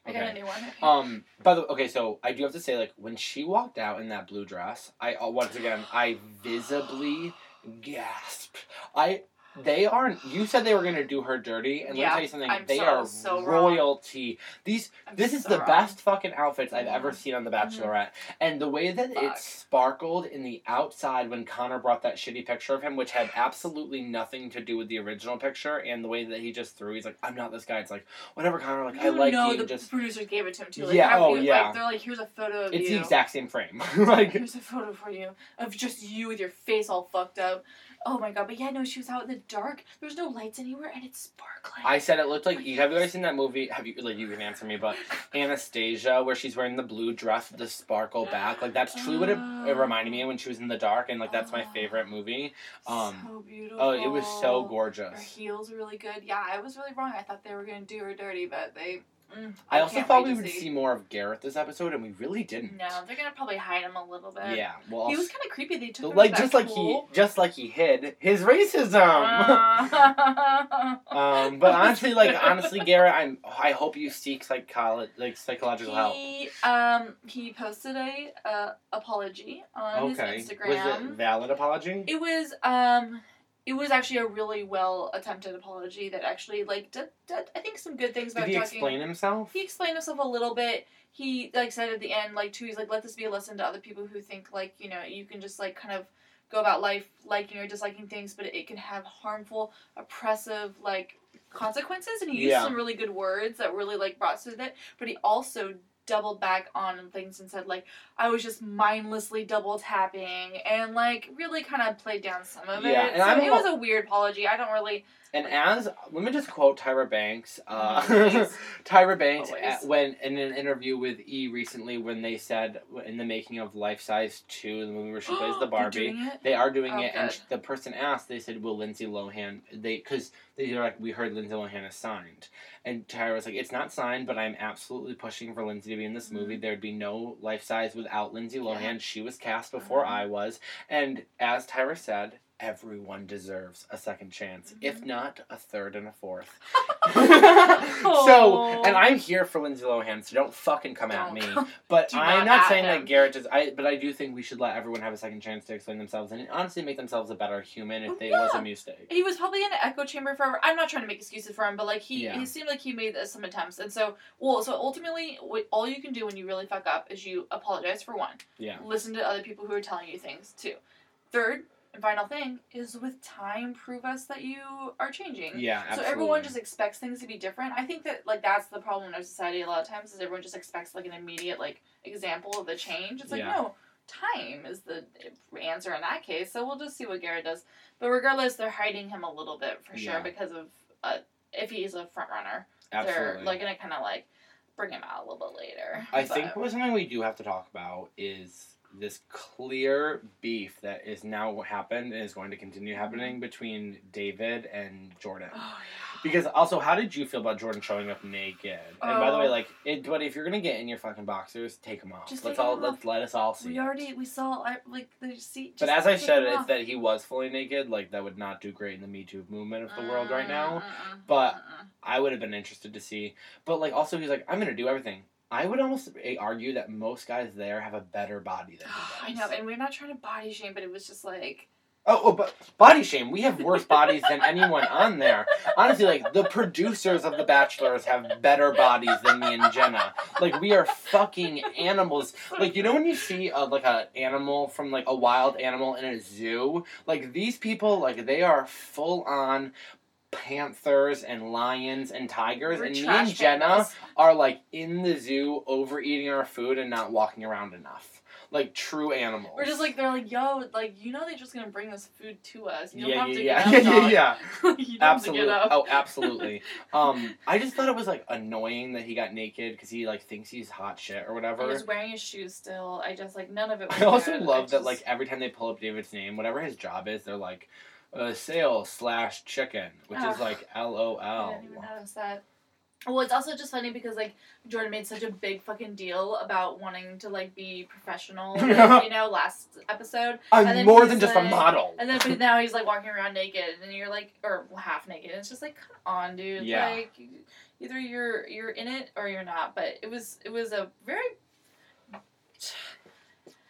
I got Okay. a new one. (laughs) Um. By the okay, so I do have to say, like, when she walked out in that blue dress, I uh, once again I visibly gasped. I they aren't. You said they were gonna do her dirty, and let me tell you something. I'm they so- are so wrong. royalty. These. I'm This is so the wrong. best fucking outfits I've ever seen on The Mhm. Bachelorette, and the way that Fuck. it sparkled in the outside when Connor brought that shitty picture of him, which had absolutely nothing to do with the original picture, and the way that he just threw. He's like, "I'm not this guy." It's like, whatever, Connor. Like, I like know you. the Just producers gave it to him too. Like, Yeah, oh, you- yeah. Like, they're like, here's a photo of it's you. the exact same frame. (laughs) like, Here's a photo for you of just you with your face all fucked up. Oh my god! But yeah, no, she was out in the dark. There's no lights anywhere, and it's sparkling. I said it looked like. You have you guys seen that movie? Have you like you can answer me? But (laughs) Anastasia, where she's wearing the blue dress with the sparkle back, like that's truly what it, it reminded me of when she was in the dark, and like that's my favorite movie. Um, so beautiful. Oh, it was so gorgeous. Her heels were really good. Yeah, I was really wrong. I thought they were gonna do her dirty, but they. Mm, I also thought we would see more of Garrett this episode, and we really didn't. No, they're gonna probably hide him a little bit. Yeah, well, He was kind of creepy. They took him like to that just like pool. he just like he hid his racism. Uh, (laughs) um, but honestly, like honestly, Garrett, I'm I hope you seek psycholo- like psychological help. he um he posted a uh, apology on Okay, his was it valid apology? It was um it was actually a really well attempted apology that actually like did, did I think some good things about Did he talking. explain himself? He explained himself a little bit. He like said at the end like too he's like let this be a lesson to other people who think like you know you can just like kind of go about life liking or disliking things but it can have harmful oppressive like consequences and he used Yeah. some really good words that really like brought to that but he also doubled back on things and said like I was just mindlessly double tapping and like really kind of played down some of Yeah, it. and so I'm it was a weird apology. I don't really And as let me just quote Tyra Banks. Uh, (laughs) Tyra Banks at, when in an interview with E recently, when they said in the making of Life Size Two, the movie where she plays the (gasps) Barbie, they are doing Oh, it, and good. the person asked, they said, "Will Lindsay Lohan?" They because they're like, "We heard Lindsay Lohan is signed," and Tyra was like, "It's not signed, but I'm absolutely pushing for Lindsay to be in this movie. Mhm. There'd be no Life Size without Lindsay Lohan. Yeah. She was cast before Mhm. I was, and as Tyra said." Everyone deserves a second chance, if Mhm. not a third and a fourth. (laughs) So, and I'm here for Lindsay Lohan, so don't fucking come at Don't me. (laughs) come- But I'm not not saying him. that Garrett does. I but I do think we should let everyone have a second chance to explain themselves and honestly make themselves a better human if Oh, they it was a yeah. mistake. he was probably in an echo chamber forever. I'm not trying to make excuses for him, but like he, Yeah. he seemed like he made some attempts, and so well, so ultimately, what, all you can do when you really fuck up is you apologize for one, Yeah. listen to other people who are telling you things. Two, third and final thing is with time, prove us that you are changing. Yeah. absolutely. So everyone just expects things to be different. I think that like that's the problem in our society a lot of times is everyone just expects like an immediate like example of the change. It's like Yeah. no, time is the answer in that case. So we'll just see what Garrett does. But regardless, they're hiding him a little bit for sure Yeah. because of uh, if he's a front runner, Absolutely. they're like gonna kind of like bring him out a little bit later. I But- think what something we do have to talk about is this clear beef that is now happened and is going to continue happening between David and Jordan. Oh, yeah. Because also, how did you feel about Jordan showing up naked? And by the way, Oh. like, it, but if you're gonna get in your fucking boxers, take them off. Just let's all let's let us all see. We already we saw I, like the seat. But as I said, off. that he was fully naked, like that would not do great in the Me Too movement of the world right now. Mm, mm, But- mm. I would have been interested to see. But like, also he's like, I'm gonna do everything. I would almost argue that most guys there have a better body than (gasps) he I know, and we're not trying to body shame, but it was just like Oh, oh, but body shame. We have worse bodies than anyone on there. Honestly, like the producers of The Bachelors have better bodies than me and Jenna. Like we are fucking animals. Like you know when you see a, like a animal from like a wild animal in a zoo, like these people, like they are full on panthers and lions and tigers, we're and me and Jenna pandas. are like in the zoo overeating our food and not walking around enough. like true animals. We're just like they're like, yo, like you know they're just gonna bring this food to us. You don't yeah, have to yeah, get yeah, (laughs) up, yeah, yeah. (laughs) you don't have to Absolutely. Oh, absolutely. (laughs) Um, I just thought it was like annoying that he got naked because he like thinks he's hot shit or whatever. he's wearing his shoes still. I just like none of it. Was I also good. love I that just- like every time they pull up David's name, whatever his job is, they're like, uh, sale slash chicken, which is Ugh. like L O I didn't even notice that. Well, it's also just funny because like Jordan made such a big fucking deal about wanting to like be professional, like, (laughs) you know, last episode, I'm then more than just a model. and then but now he's like walking around naked, and you're like, or half naked. It's just like, come on, dude. Yeah. Like, either you're you're in it or you're not. But it was it was a very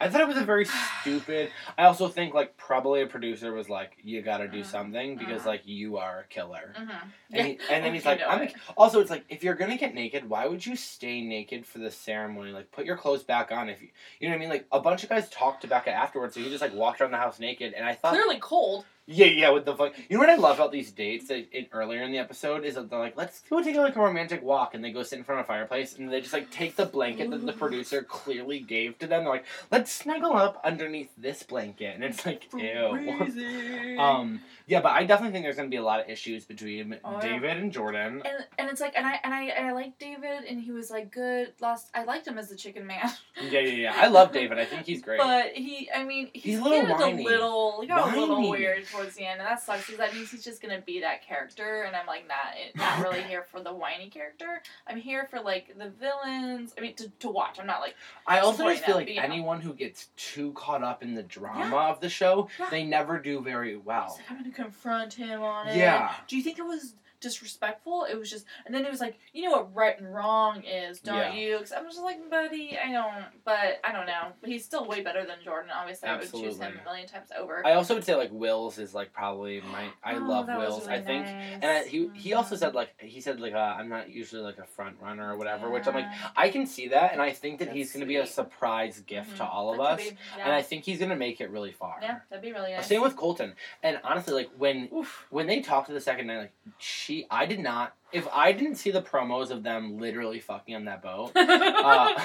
I thought it was a very (sighs) stupid. I also think like probably a producer was like, "You got to do Mhm. something because Mhm. like you are a killer." mhm. And, he, and then he's like, I'm a, also it's like if you're gonna get naked, why would you stay naked for the ceremony? Like put your clothes back on if you you know what I mean. Like a bunch of guys talked to Becca afterwards, so he just like walked around the house naked, and I thought, clearly cold. Yeah, yeah, with the fuck. You know what I love about these dates that in, earlier in the episode is that they're like, let's go take like a romantic walk, and they go sit in front of a fireplace, and they just like take the blanket that the producer (laughs) clearly gave to them. They're like, let's snuggle up underneath this blanket, and it's like, ew. (laughs) Um, yeah, but I definitely think there's gonna be a lot of issues between Oh, yeah. David and Jordan. and and it's like and I and I and I like David and he was like good last I liked him as the chicken man. Yeah, yeah, yeah. I love David. I think he's (laughs) great. But he I mean he's, He's a little whiny. a little he got a little weird towards the end and that sucks because that means he's just gonna be that character and I'm like not eh, not really (laughs) here for the whiny character. I'm here for like the villains. I mean to, to watch. I'm not like I also just feel them, like but, you know. anyone who gets too caught up in the drama Yeah. of the show, Yeah. they never do very well. like, I'm gonna confront him on it. Yeah. Do you think it was disrespectful? It was just, and then it was like, you know what right and wrong is, don't Yeah. you? Because I'm just like, buddy, I don't, but I don't know. But he's still way better than Jordan. Obviously, I would choose him Absolutely. a million times over. I also would say like Wills is like probably my. I Oh, love Wills. I think. nice. And I, he he also Mhm. said like he said like uh, I'm not usually like a front runner or whatever, which I'm like I can see that, and I think that That's he's gonna be a surprise gift to Mhm. all of That us, be- yeah. and I think he's gonna make it really far. yeah, that'd be really nice. Same with Colton, and honestly, like when Oof. when they talked to the second night, like she, I did not. If I didn't see the promos of them literally fucking on that boat, (laughs) Uh,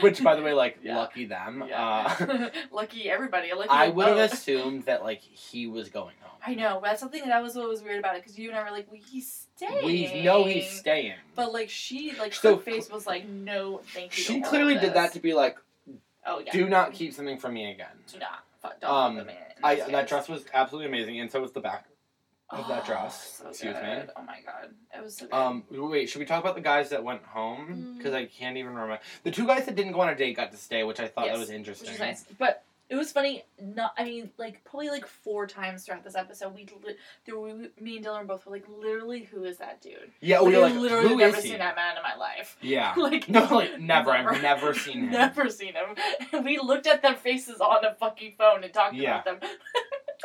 which by the way, like Yeah. lucky them, uh, (laughs) lucky everybody. Lucky I would have assumed that like he was going home. I know, that's something that was what was weird about it because you and I were like, well, he's staying. We know he's staying. But like she, like So- her face was like, no, thank you. She clearly did that to be like, Oh yeah. do not keep something from me again. Do not. Don't Um, put them in I that dress was absolutely amazing, and so was the back of that Oh, dress. so Excuse me. good. Oh my god, it was so good. Um, wait, should we talk about the guys that went home? Mm. Because I can't even remember. The two guys that didn't go on a date got to stay, which I thought Yes, that was interesting. which interesting. was nice, but. It was funny. Not, I mean, like probably like four times throughout this episode, we, li- there were, me and Dylan were both were like, literally, who is that dude? Yeah, like, we were like, literally who never is he? seen that man in my life. (laughs) Yeah. like (laughs) No, like (laughs) never. I've never seen him. Never seen him. And we looked at their faces on a fucking phone and talked Yeah. about them.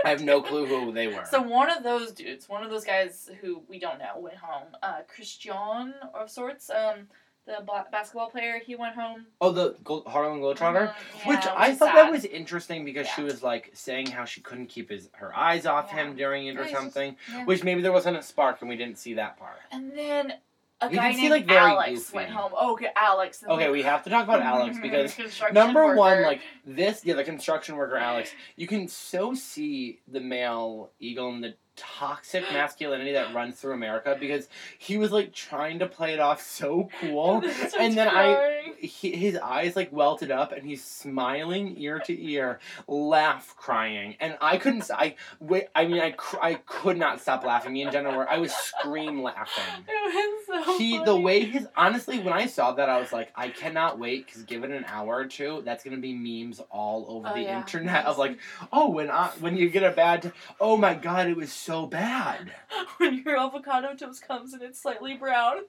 I have no clue who they were. So one of those dudes, one of those guys who we don't know, went home. Uh, Christian of sorts, um, the ba- basketball player, he went home. oh, the Gold- Harlem Globetrotter, Mhm, which yeah, I thought that was interesting because she was like saying how she couldn't keep his her eyes off Yeah. him during it Yeah, or something. yeah. Which maybe there wasn't a spark and we didn't see that part. And then a You guy can see, named like, very Alex went home. Oh, okay, Alex. Okay, like, we have to talk about Alex (laughs) because number one, like this, yeah, the construction worker Alex, you can so see the male eagle and the toxic masculinity that runs through America because he was like trying to play it off so cool. (laughs) And then I- he, his eyes like welted up and he's smiling ear to ear laugh crying and i couldn't I wait i mean i cr- i could not stop laughing me and jenna were i was scream laughing (laughs) It was so he the way his honestly when i saw that i was like i cannot wait because given an hour or two that's gonna be memes all over Oh, the yeah. internet of like oh when i when you get a bad oh my god it was so bad (laughs) when your avocado toast comes and it's slightly brown. (laughs)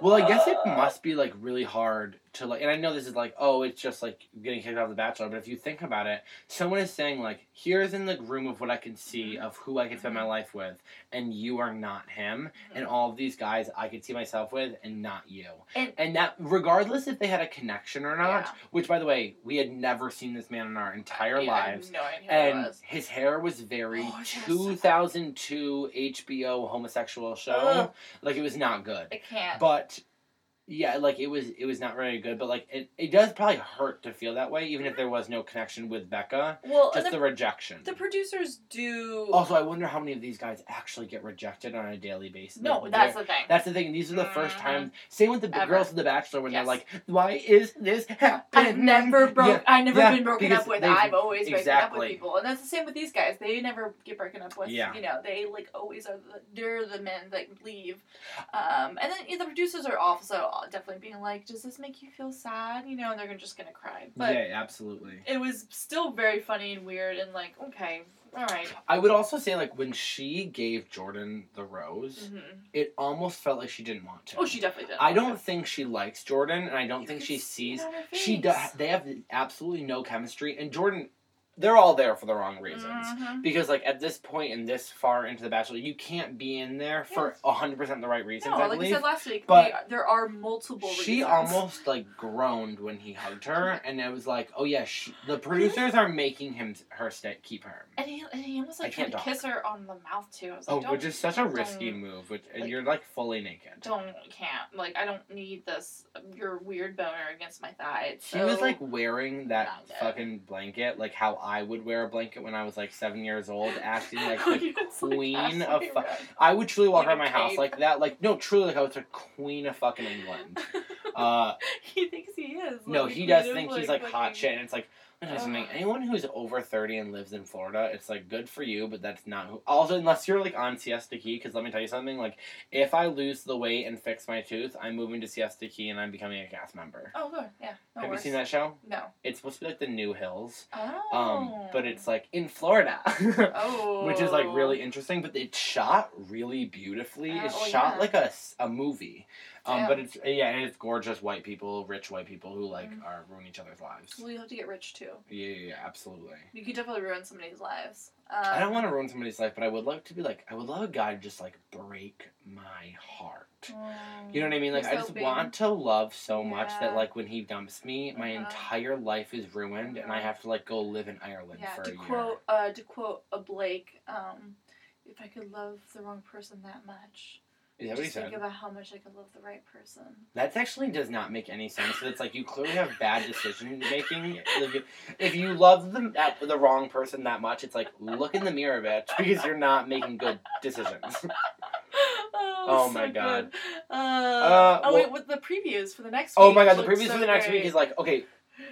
Well, I guess it must be like really hard to like, and I know this is like, oh, it's just like getting kicked out of the Bachelor, but if you think about it, someone is saying like, here's in the room of what I can see mm-hmm. of who I can spend my mm-hmm. life with, and you are not him, mm-hmm. and all of these guys I could see myself with, and not you, And- and, that regardless if they had a connection or not, Yeah. which by the way, we had never seen this man in our entire Yeah, lives. no And his hair was very Oh, his hair was so bad. 2002 HBO homosexual show. Ugh. Like it was not good. I can't. But yeah, like it was it was not very good, but like it, it does probably hurt to feel that way, even if there was no connection with Becca. Well, Just the, the rejection. the producers do. Also, I wonder how many of these guys actually get rejected on a daily basis. no, Like, that's the thing. that's the thing. These are the first Mhm. time. Same with the Ever. girls of The Bachelor when Yes. they're like, "Why is this happening?" I've never broke. Yeah, I've never yeah, been broken up with. I've always broken up with people, and that's the same with these guys. They never get broken up with. Yeah. You know, they like always are. The, they're the men that leave, um, and then you know, the producers are also definitely being like, "Does this make you feel sad?" You know, and they're just gonna cry. But yeah, absolutely. it was still very funny and weird, and like, okay, all right. I would also say like when she gave Jordan the rose, Mhm. it almost felt like she didn't want to. Oh, she definitely did. I don't think she likes Jordan, and I don't You think she see sees she does. They have absolutely no chemistry, and Jordan, they're all there for the wrong reasons. Mhm. Because like at this point and this far into the Bachelor, you can't be in there for hundred percent the right reasons. No, I like I believe. said last week, But they- there are multiple. she reasons. almost like groaned when he hugged her, and it was like, oh yeah, she, the producers are making him her stay keep her. And he, and he almost I like tried to talk. kiss her on the mouth too. I was Oh, don't, which is such a risky move. Which and like- you're like fully naked. don't can't like I don't need this your weird boner against my thigh. It's She was like wearing that fucking blanket, like how I would wear a blanket when I was like seven years old, acting (laughs) like the It's like queen of fu- I would truly walk Like around my house like that, like no, truly like I was a queen of fucking England. (laughs) Uh, he thinks he is. no, he does think of, he's like hot shit, and it's like. Let me tell you something. Anyone who's over thirty and lives in Florida, it's like good for you, but that's not who. Also, unless you're like on Siesta Key, because let me tell you something. Like, if I lose the weight and fix my tooth, I'm moving to Siesta Key and I'm becoming a cast member. Oh, good. Yeah. No Have worries. you seen that show? No. It's supposed to be like the New Hills. Oh. Um, but it's like in Florida. Oh. (laughs) Which is like really interesting, but it's shot really beautifully. Uh, it's oh, shot yeah. like a movie. Um, but it's yeah, and it's gorgeous white people, rich white people who like Mhm. are ruining each other's lives. Well, you have to get rich too. Yeah, yeah, yeah, absolutely. You could definitely ruin somebody's lives. Um, I don't want to ruin somebody's life, but I would love to be like, I would love a guy to just like break my heart. You know what I mean? Like, I just want to love so much that like when he dumps me, my Uh-huh. entire life is ruined, and I Uh-huh. have to like go live in Ireland Yeah. for To a year. quote, uh, to quote a Blake, um, if I could love the wrong person that much, Is that what he just think about how much I could love the right person. That actually does not make any sense. It's like you clearly have bad decision making. If- you love the that, the wrong person that much, it's like look in the mirror, bitch, because you're not making good decisions. (laughs) oh, Oh so my. God. Uh, oh well- wait, with the previews for the next oh week. my god, the previews so for the next great. week is like okay,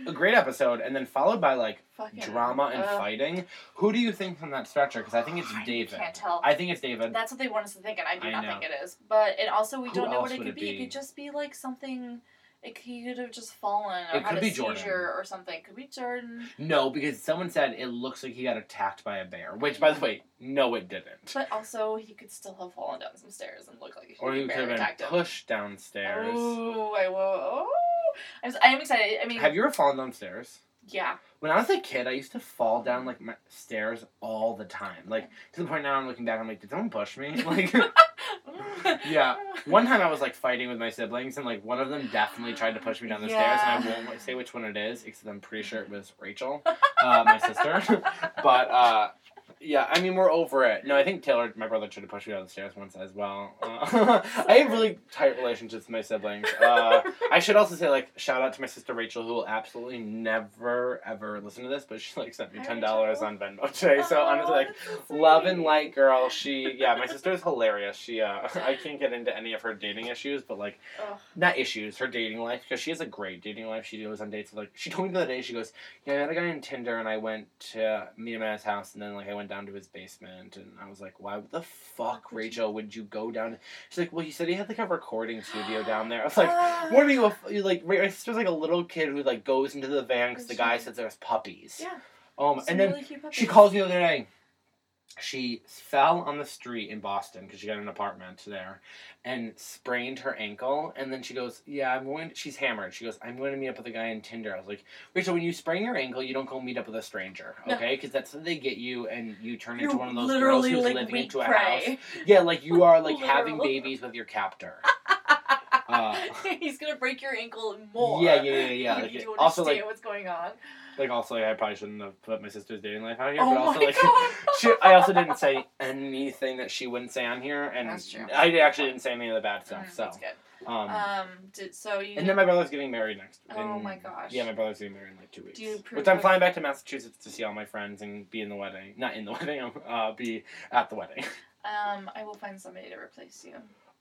a great episode, and then followed by like Fucking, drama and uh, fighting. Who do you think from that stretcher? Because I think it's (sighs) I David. Can't tell. I think it's David. That's what they want us to think, and I do I not know. think it is. But and also we Who don't know what it could it be. It could just be like something. It, he could have just fallen or It had could a be seizure Jordan. or something. Could be Jordan. No, because someone said it looks like he got attacked by a bear. Which, by the way, no, it didn't. But also, he could still have fallen down some stairs and look like he Or he could have been attacked him. pushed downstairs. Oh, I will. Oh, I'm, s- I am excited. I mean, Have you ever fallen downstairs? yeah. When I was a kid, I used to fall down like my stairs all the time. Like to the point now I'm looking back, I'm like, did someone push me? (laughs) Like (laughs) Yeah. one time I was like fighting with my siblings, and like one of them definitely tried to push me down the stairs, and I won't say which one it is, except I'm pretty sure it was Rachel, (laughs) uh, my sister. but uh, yeah, I mean we're over it. No, I think Taylor, my brother, tried to push me down the stairs once as well. Uh, (laughs) I have really tight relationships with my siblings. Uh, I should also say like shout out to my sister Rachel, who will absolutely never ever listen to this, but she like sent me ten dollars on Venmo today. So Oh, honestly, like so love and light girl. She yeah, my sister is hilarious. She uh, (laughs) I can't get into any of her dating issues, but like Ugh. not issues, her dating life because she has a great dating life. She goes on dates with like she told me the other day. She goes, yeah, I met a guy on Tinder and I went to meet him at his house and then like I went down to his basement and I was like, why the fuck, Rachel, would you go down? She's like, well, he said he had like a recording studio down there. I was like. Ah. What are you, a you like? My sister's like a little kid who like goes into the van because the guy says there's puppies. Yeah. Um, Some and then really she calls me the other day. She fell on the street in Boston because she got an apartment there, and sprained her ankle. And then she goes, "Yeah, I'm going." she's hammered. She goes, "I'm going to meet up with a guy on Tinder." I was like, "Rachel, when you sprain your ankle, you don't go meet up with a stranger, okay? Because that's how they get you, and you turn You're into one of those girls who's like living into a house. Yeah, like you are like (laughs) having babies with your captor." (laughs) Uh, (laughs) He's gonna break your ankle more. Yeah, yeah, yeah, yeah. You Like, need also, understand like- what's going on. like also, I probably shouldn't have put my sister's dating life out here, oh but also my like. god. (laughs) She, I also didn't say anything that she wouldn't say on here, and That's true. I actually didn't say any of the bad stuff. Mm, so, That's good. um, Um. Did, so you. and then my brother's getting married next. Oh in- my gosh. Yeah, my brother's getting married in like two weeks. Do you which I'm flying back to Massachusetts to see all my friends and be in the wedding. Not in the (laughs) wedding. Uh, be at the wedding. Um. I will find somebody to replace you.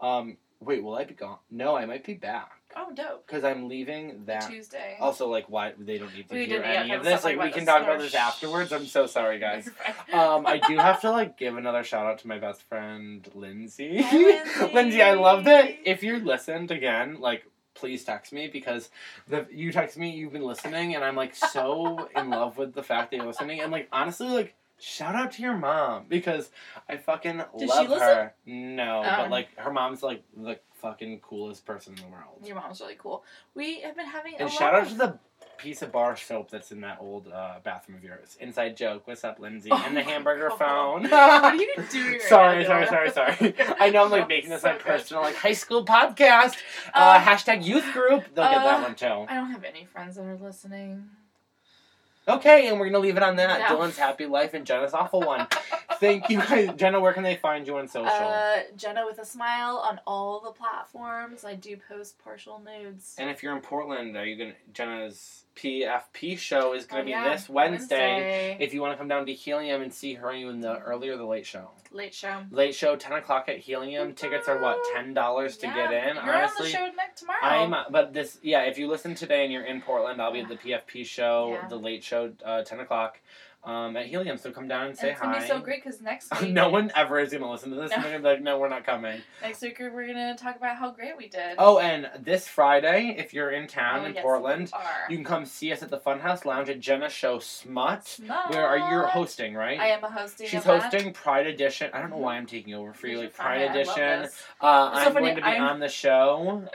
Um, wait, will I be gone? No, I might be back Oh, dope. because I'm leaving that. Tuesday. Also, like, why they don't need to We hear any of this. Like, we can talk about this afterwards. I'm so sorry, (laughs) guys. Um, I do have to like give another shout out to my best friend Lindsay. Hi, (laughs) Lindsay. Lindsay, I love that. If you're listened again, like please text me because the you text me you've been listening and I'm like so in love with the fact that you're listening and like honestly like shout out to your mom because I fucking Does love she listen? her. No, but Um. like her mom's like the fucking coolest person in the world. Your mom's really cool. We have been having a And lot shout out of- to the piece of bar soap that's in that old uh, bathroom of yours. Inside joke. What's up, Lindsay? Oh and the my hamburger God. phone. (laughs) what are you doing? Right (laughs) sorry, now, sorry, Dylan? sorry, sorry. (laughs) I know I'm like making this So my good. personal like high school podcast. Uh, Um, hashtag youth group. They'll get that uh, one too. I don't have any friends that are listening. Okay, and we're gonna leave it on that. Dylan's happy life and Jenna's awful one. Thank you, guys. Jenna. Where can they find you on social? Uh, Jenna with a smile on all the platforms. I do post partial nudes. and if you're in Portland, are you gonna Jenna's PFP show is gonna Oh, be yeah, this Wednesday. Wednesday. If you want to come down to Helium and see her, you in the early or the late show? Late show. Late show, ten o'clock at Helium. Tickets are what ten dollars to Yeah, get in. You're Honestly, on the show next tomorrow. I'm, but this, yeah. If you listen today and you're in Portland, I'll be at the PFP show, Yeah. the late show, uh, ten o'clock, um, at Helium. So come down and And say it's hi. gonna be so great because next (laughs) week, no one ever is gonna listen to this. No. and They're gonna be like, no, we're not coming. next week we're gonna talk about how great we did. Oh, and this Friday, if you're in town Oh, in yes, Portland, you can come see us at the Funhouse Lounge at Jenna's show Smut. Smart. Where are you hosting, right? I am a hosting. She's that. hosting Pride Edition. I don't know why I'm taking over for you. Like Pride Edition. Uh, I'm funny, going to be I'm- on the show. (laughs)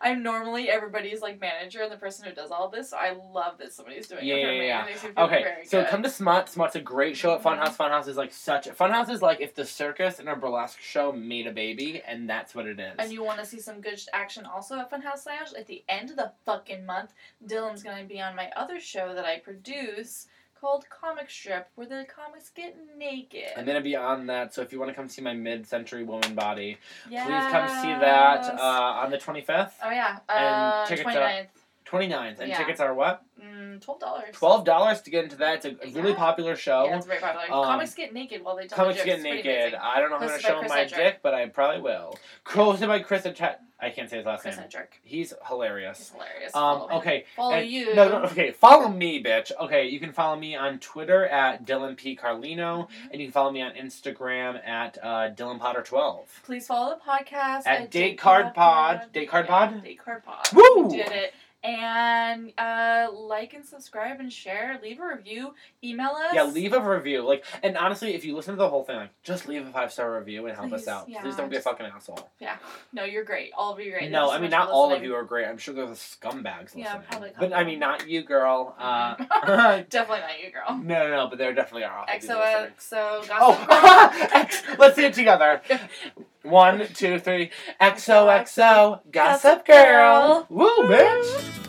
I'm normally everybody's like manager and the person who does all this. So I love that somebody's doing Yeah, it for yeah, me. yeah. It makes me feel Okay, very so good. come to Smut. Smut's a great show at. Funhouse. Mm-hmm. Funhouse is like such. Funhouse is like if the circus and a burlesque show made a baby, and that's what it is. And you want to see some good action also at Funhouse Lounge? At the end of the fucking month, Dylan's going to be on my other show that I produce called Comic Strip, where the comics get naked. I'm gonna be on that, so if you want to come see my mid-century woman body, yes. please come see that uh, on the 25th, oh, yeah. and Uh, tickets are- 29th. 29th, and Yeah. tickets are what? Mm, $12. Twelve dollars to get into that. It's a really popular show. Yeah, it's very popular. Um, comics get naked while they tell Comics the get jokes. It's naked. I don't know how to show my Edrick. dick, but I probably will. Hosted by Chris Edrick. I can't say his last Chris name. He's hilarious. hilarious. Um, Follow okay. Follow and- you. No, no, okay. Follow me, bitch. Okay, you can follow me on Twitter at Dylan P Carlino, Mhm. and you can follow me on Instagram at uh, Dylan Potter twelve. Please follow the podcast At Date Card Pod. Date Card Pod? Date Card Pod. Woo! We did it. And uh, like and subscribe and share. Leave a review. Email us. Yeah, leave a review. Like, and honestly, if you listen to the whole thing, like, just leave a five star review and help us out. yeah, Please don't be a just- fucking asshole. Yeah. (laughs) No, you're great. All of you are great. No, Thank you I so mean much not for all of listening. you are great. I'm sure there's scumbags listening. Yeah, probably a But I couple. mean, not you, girl. (laughs) Uh, Definitely (laughs) not you, girl. no, no, no. But there definitely are. awful people listening. XOXO Gossip Girl. Oh, X- let's say it together. One, two, three. XOXO Gossip Girl. Woo, bitch.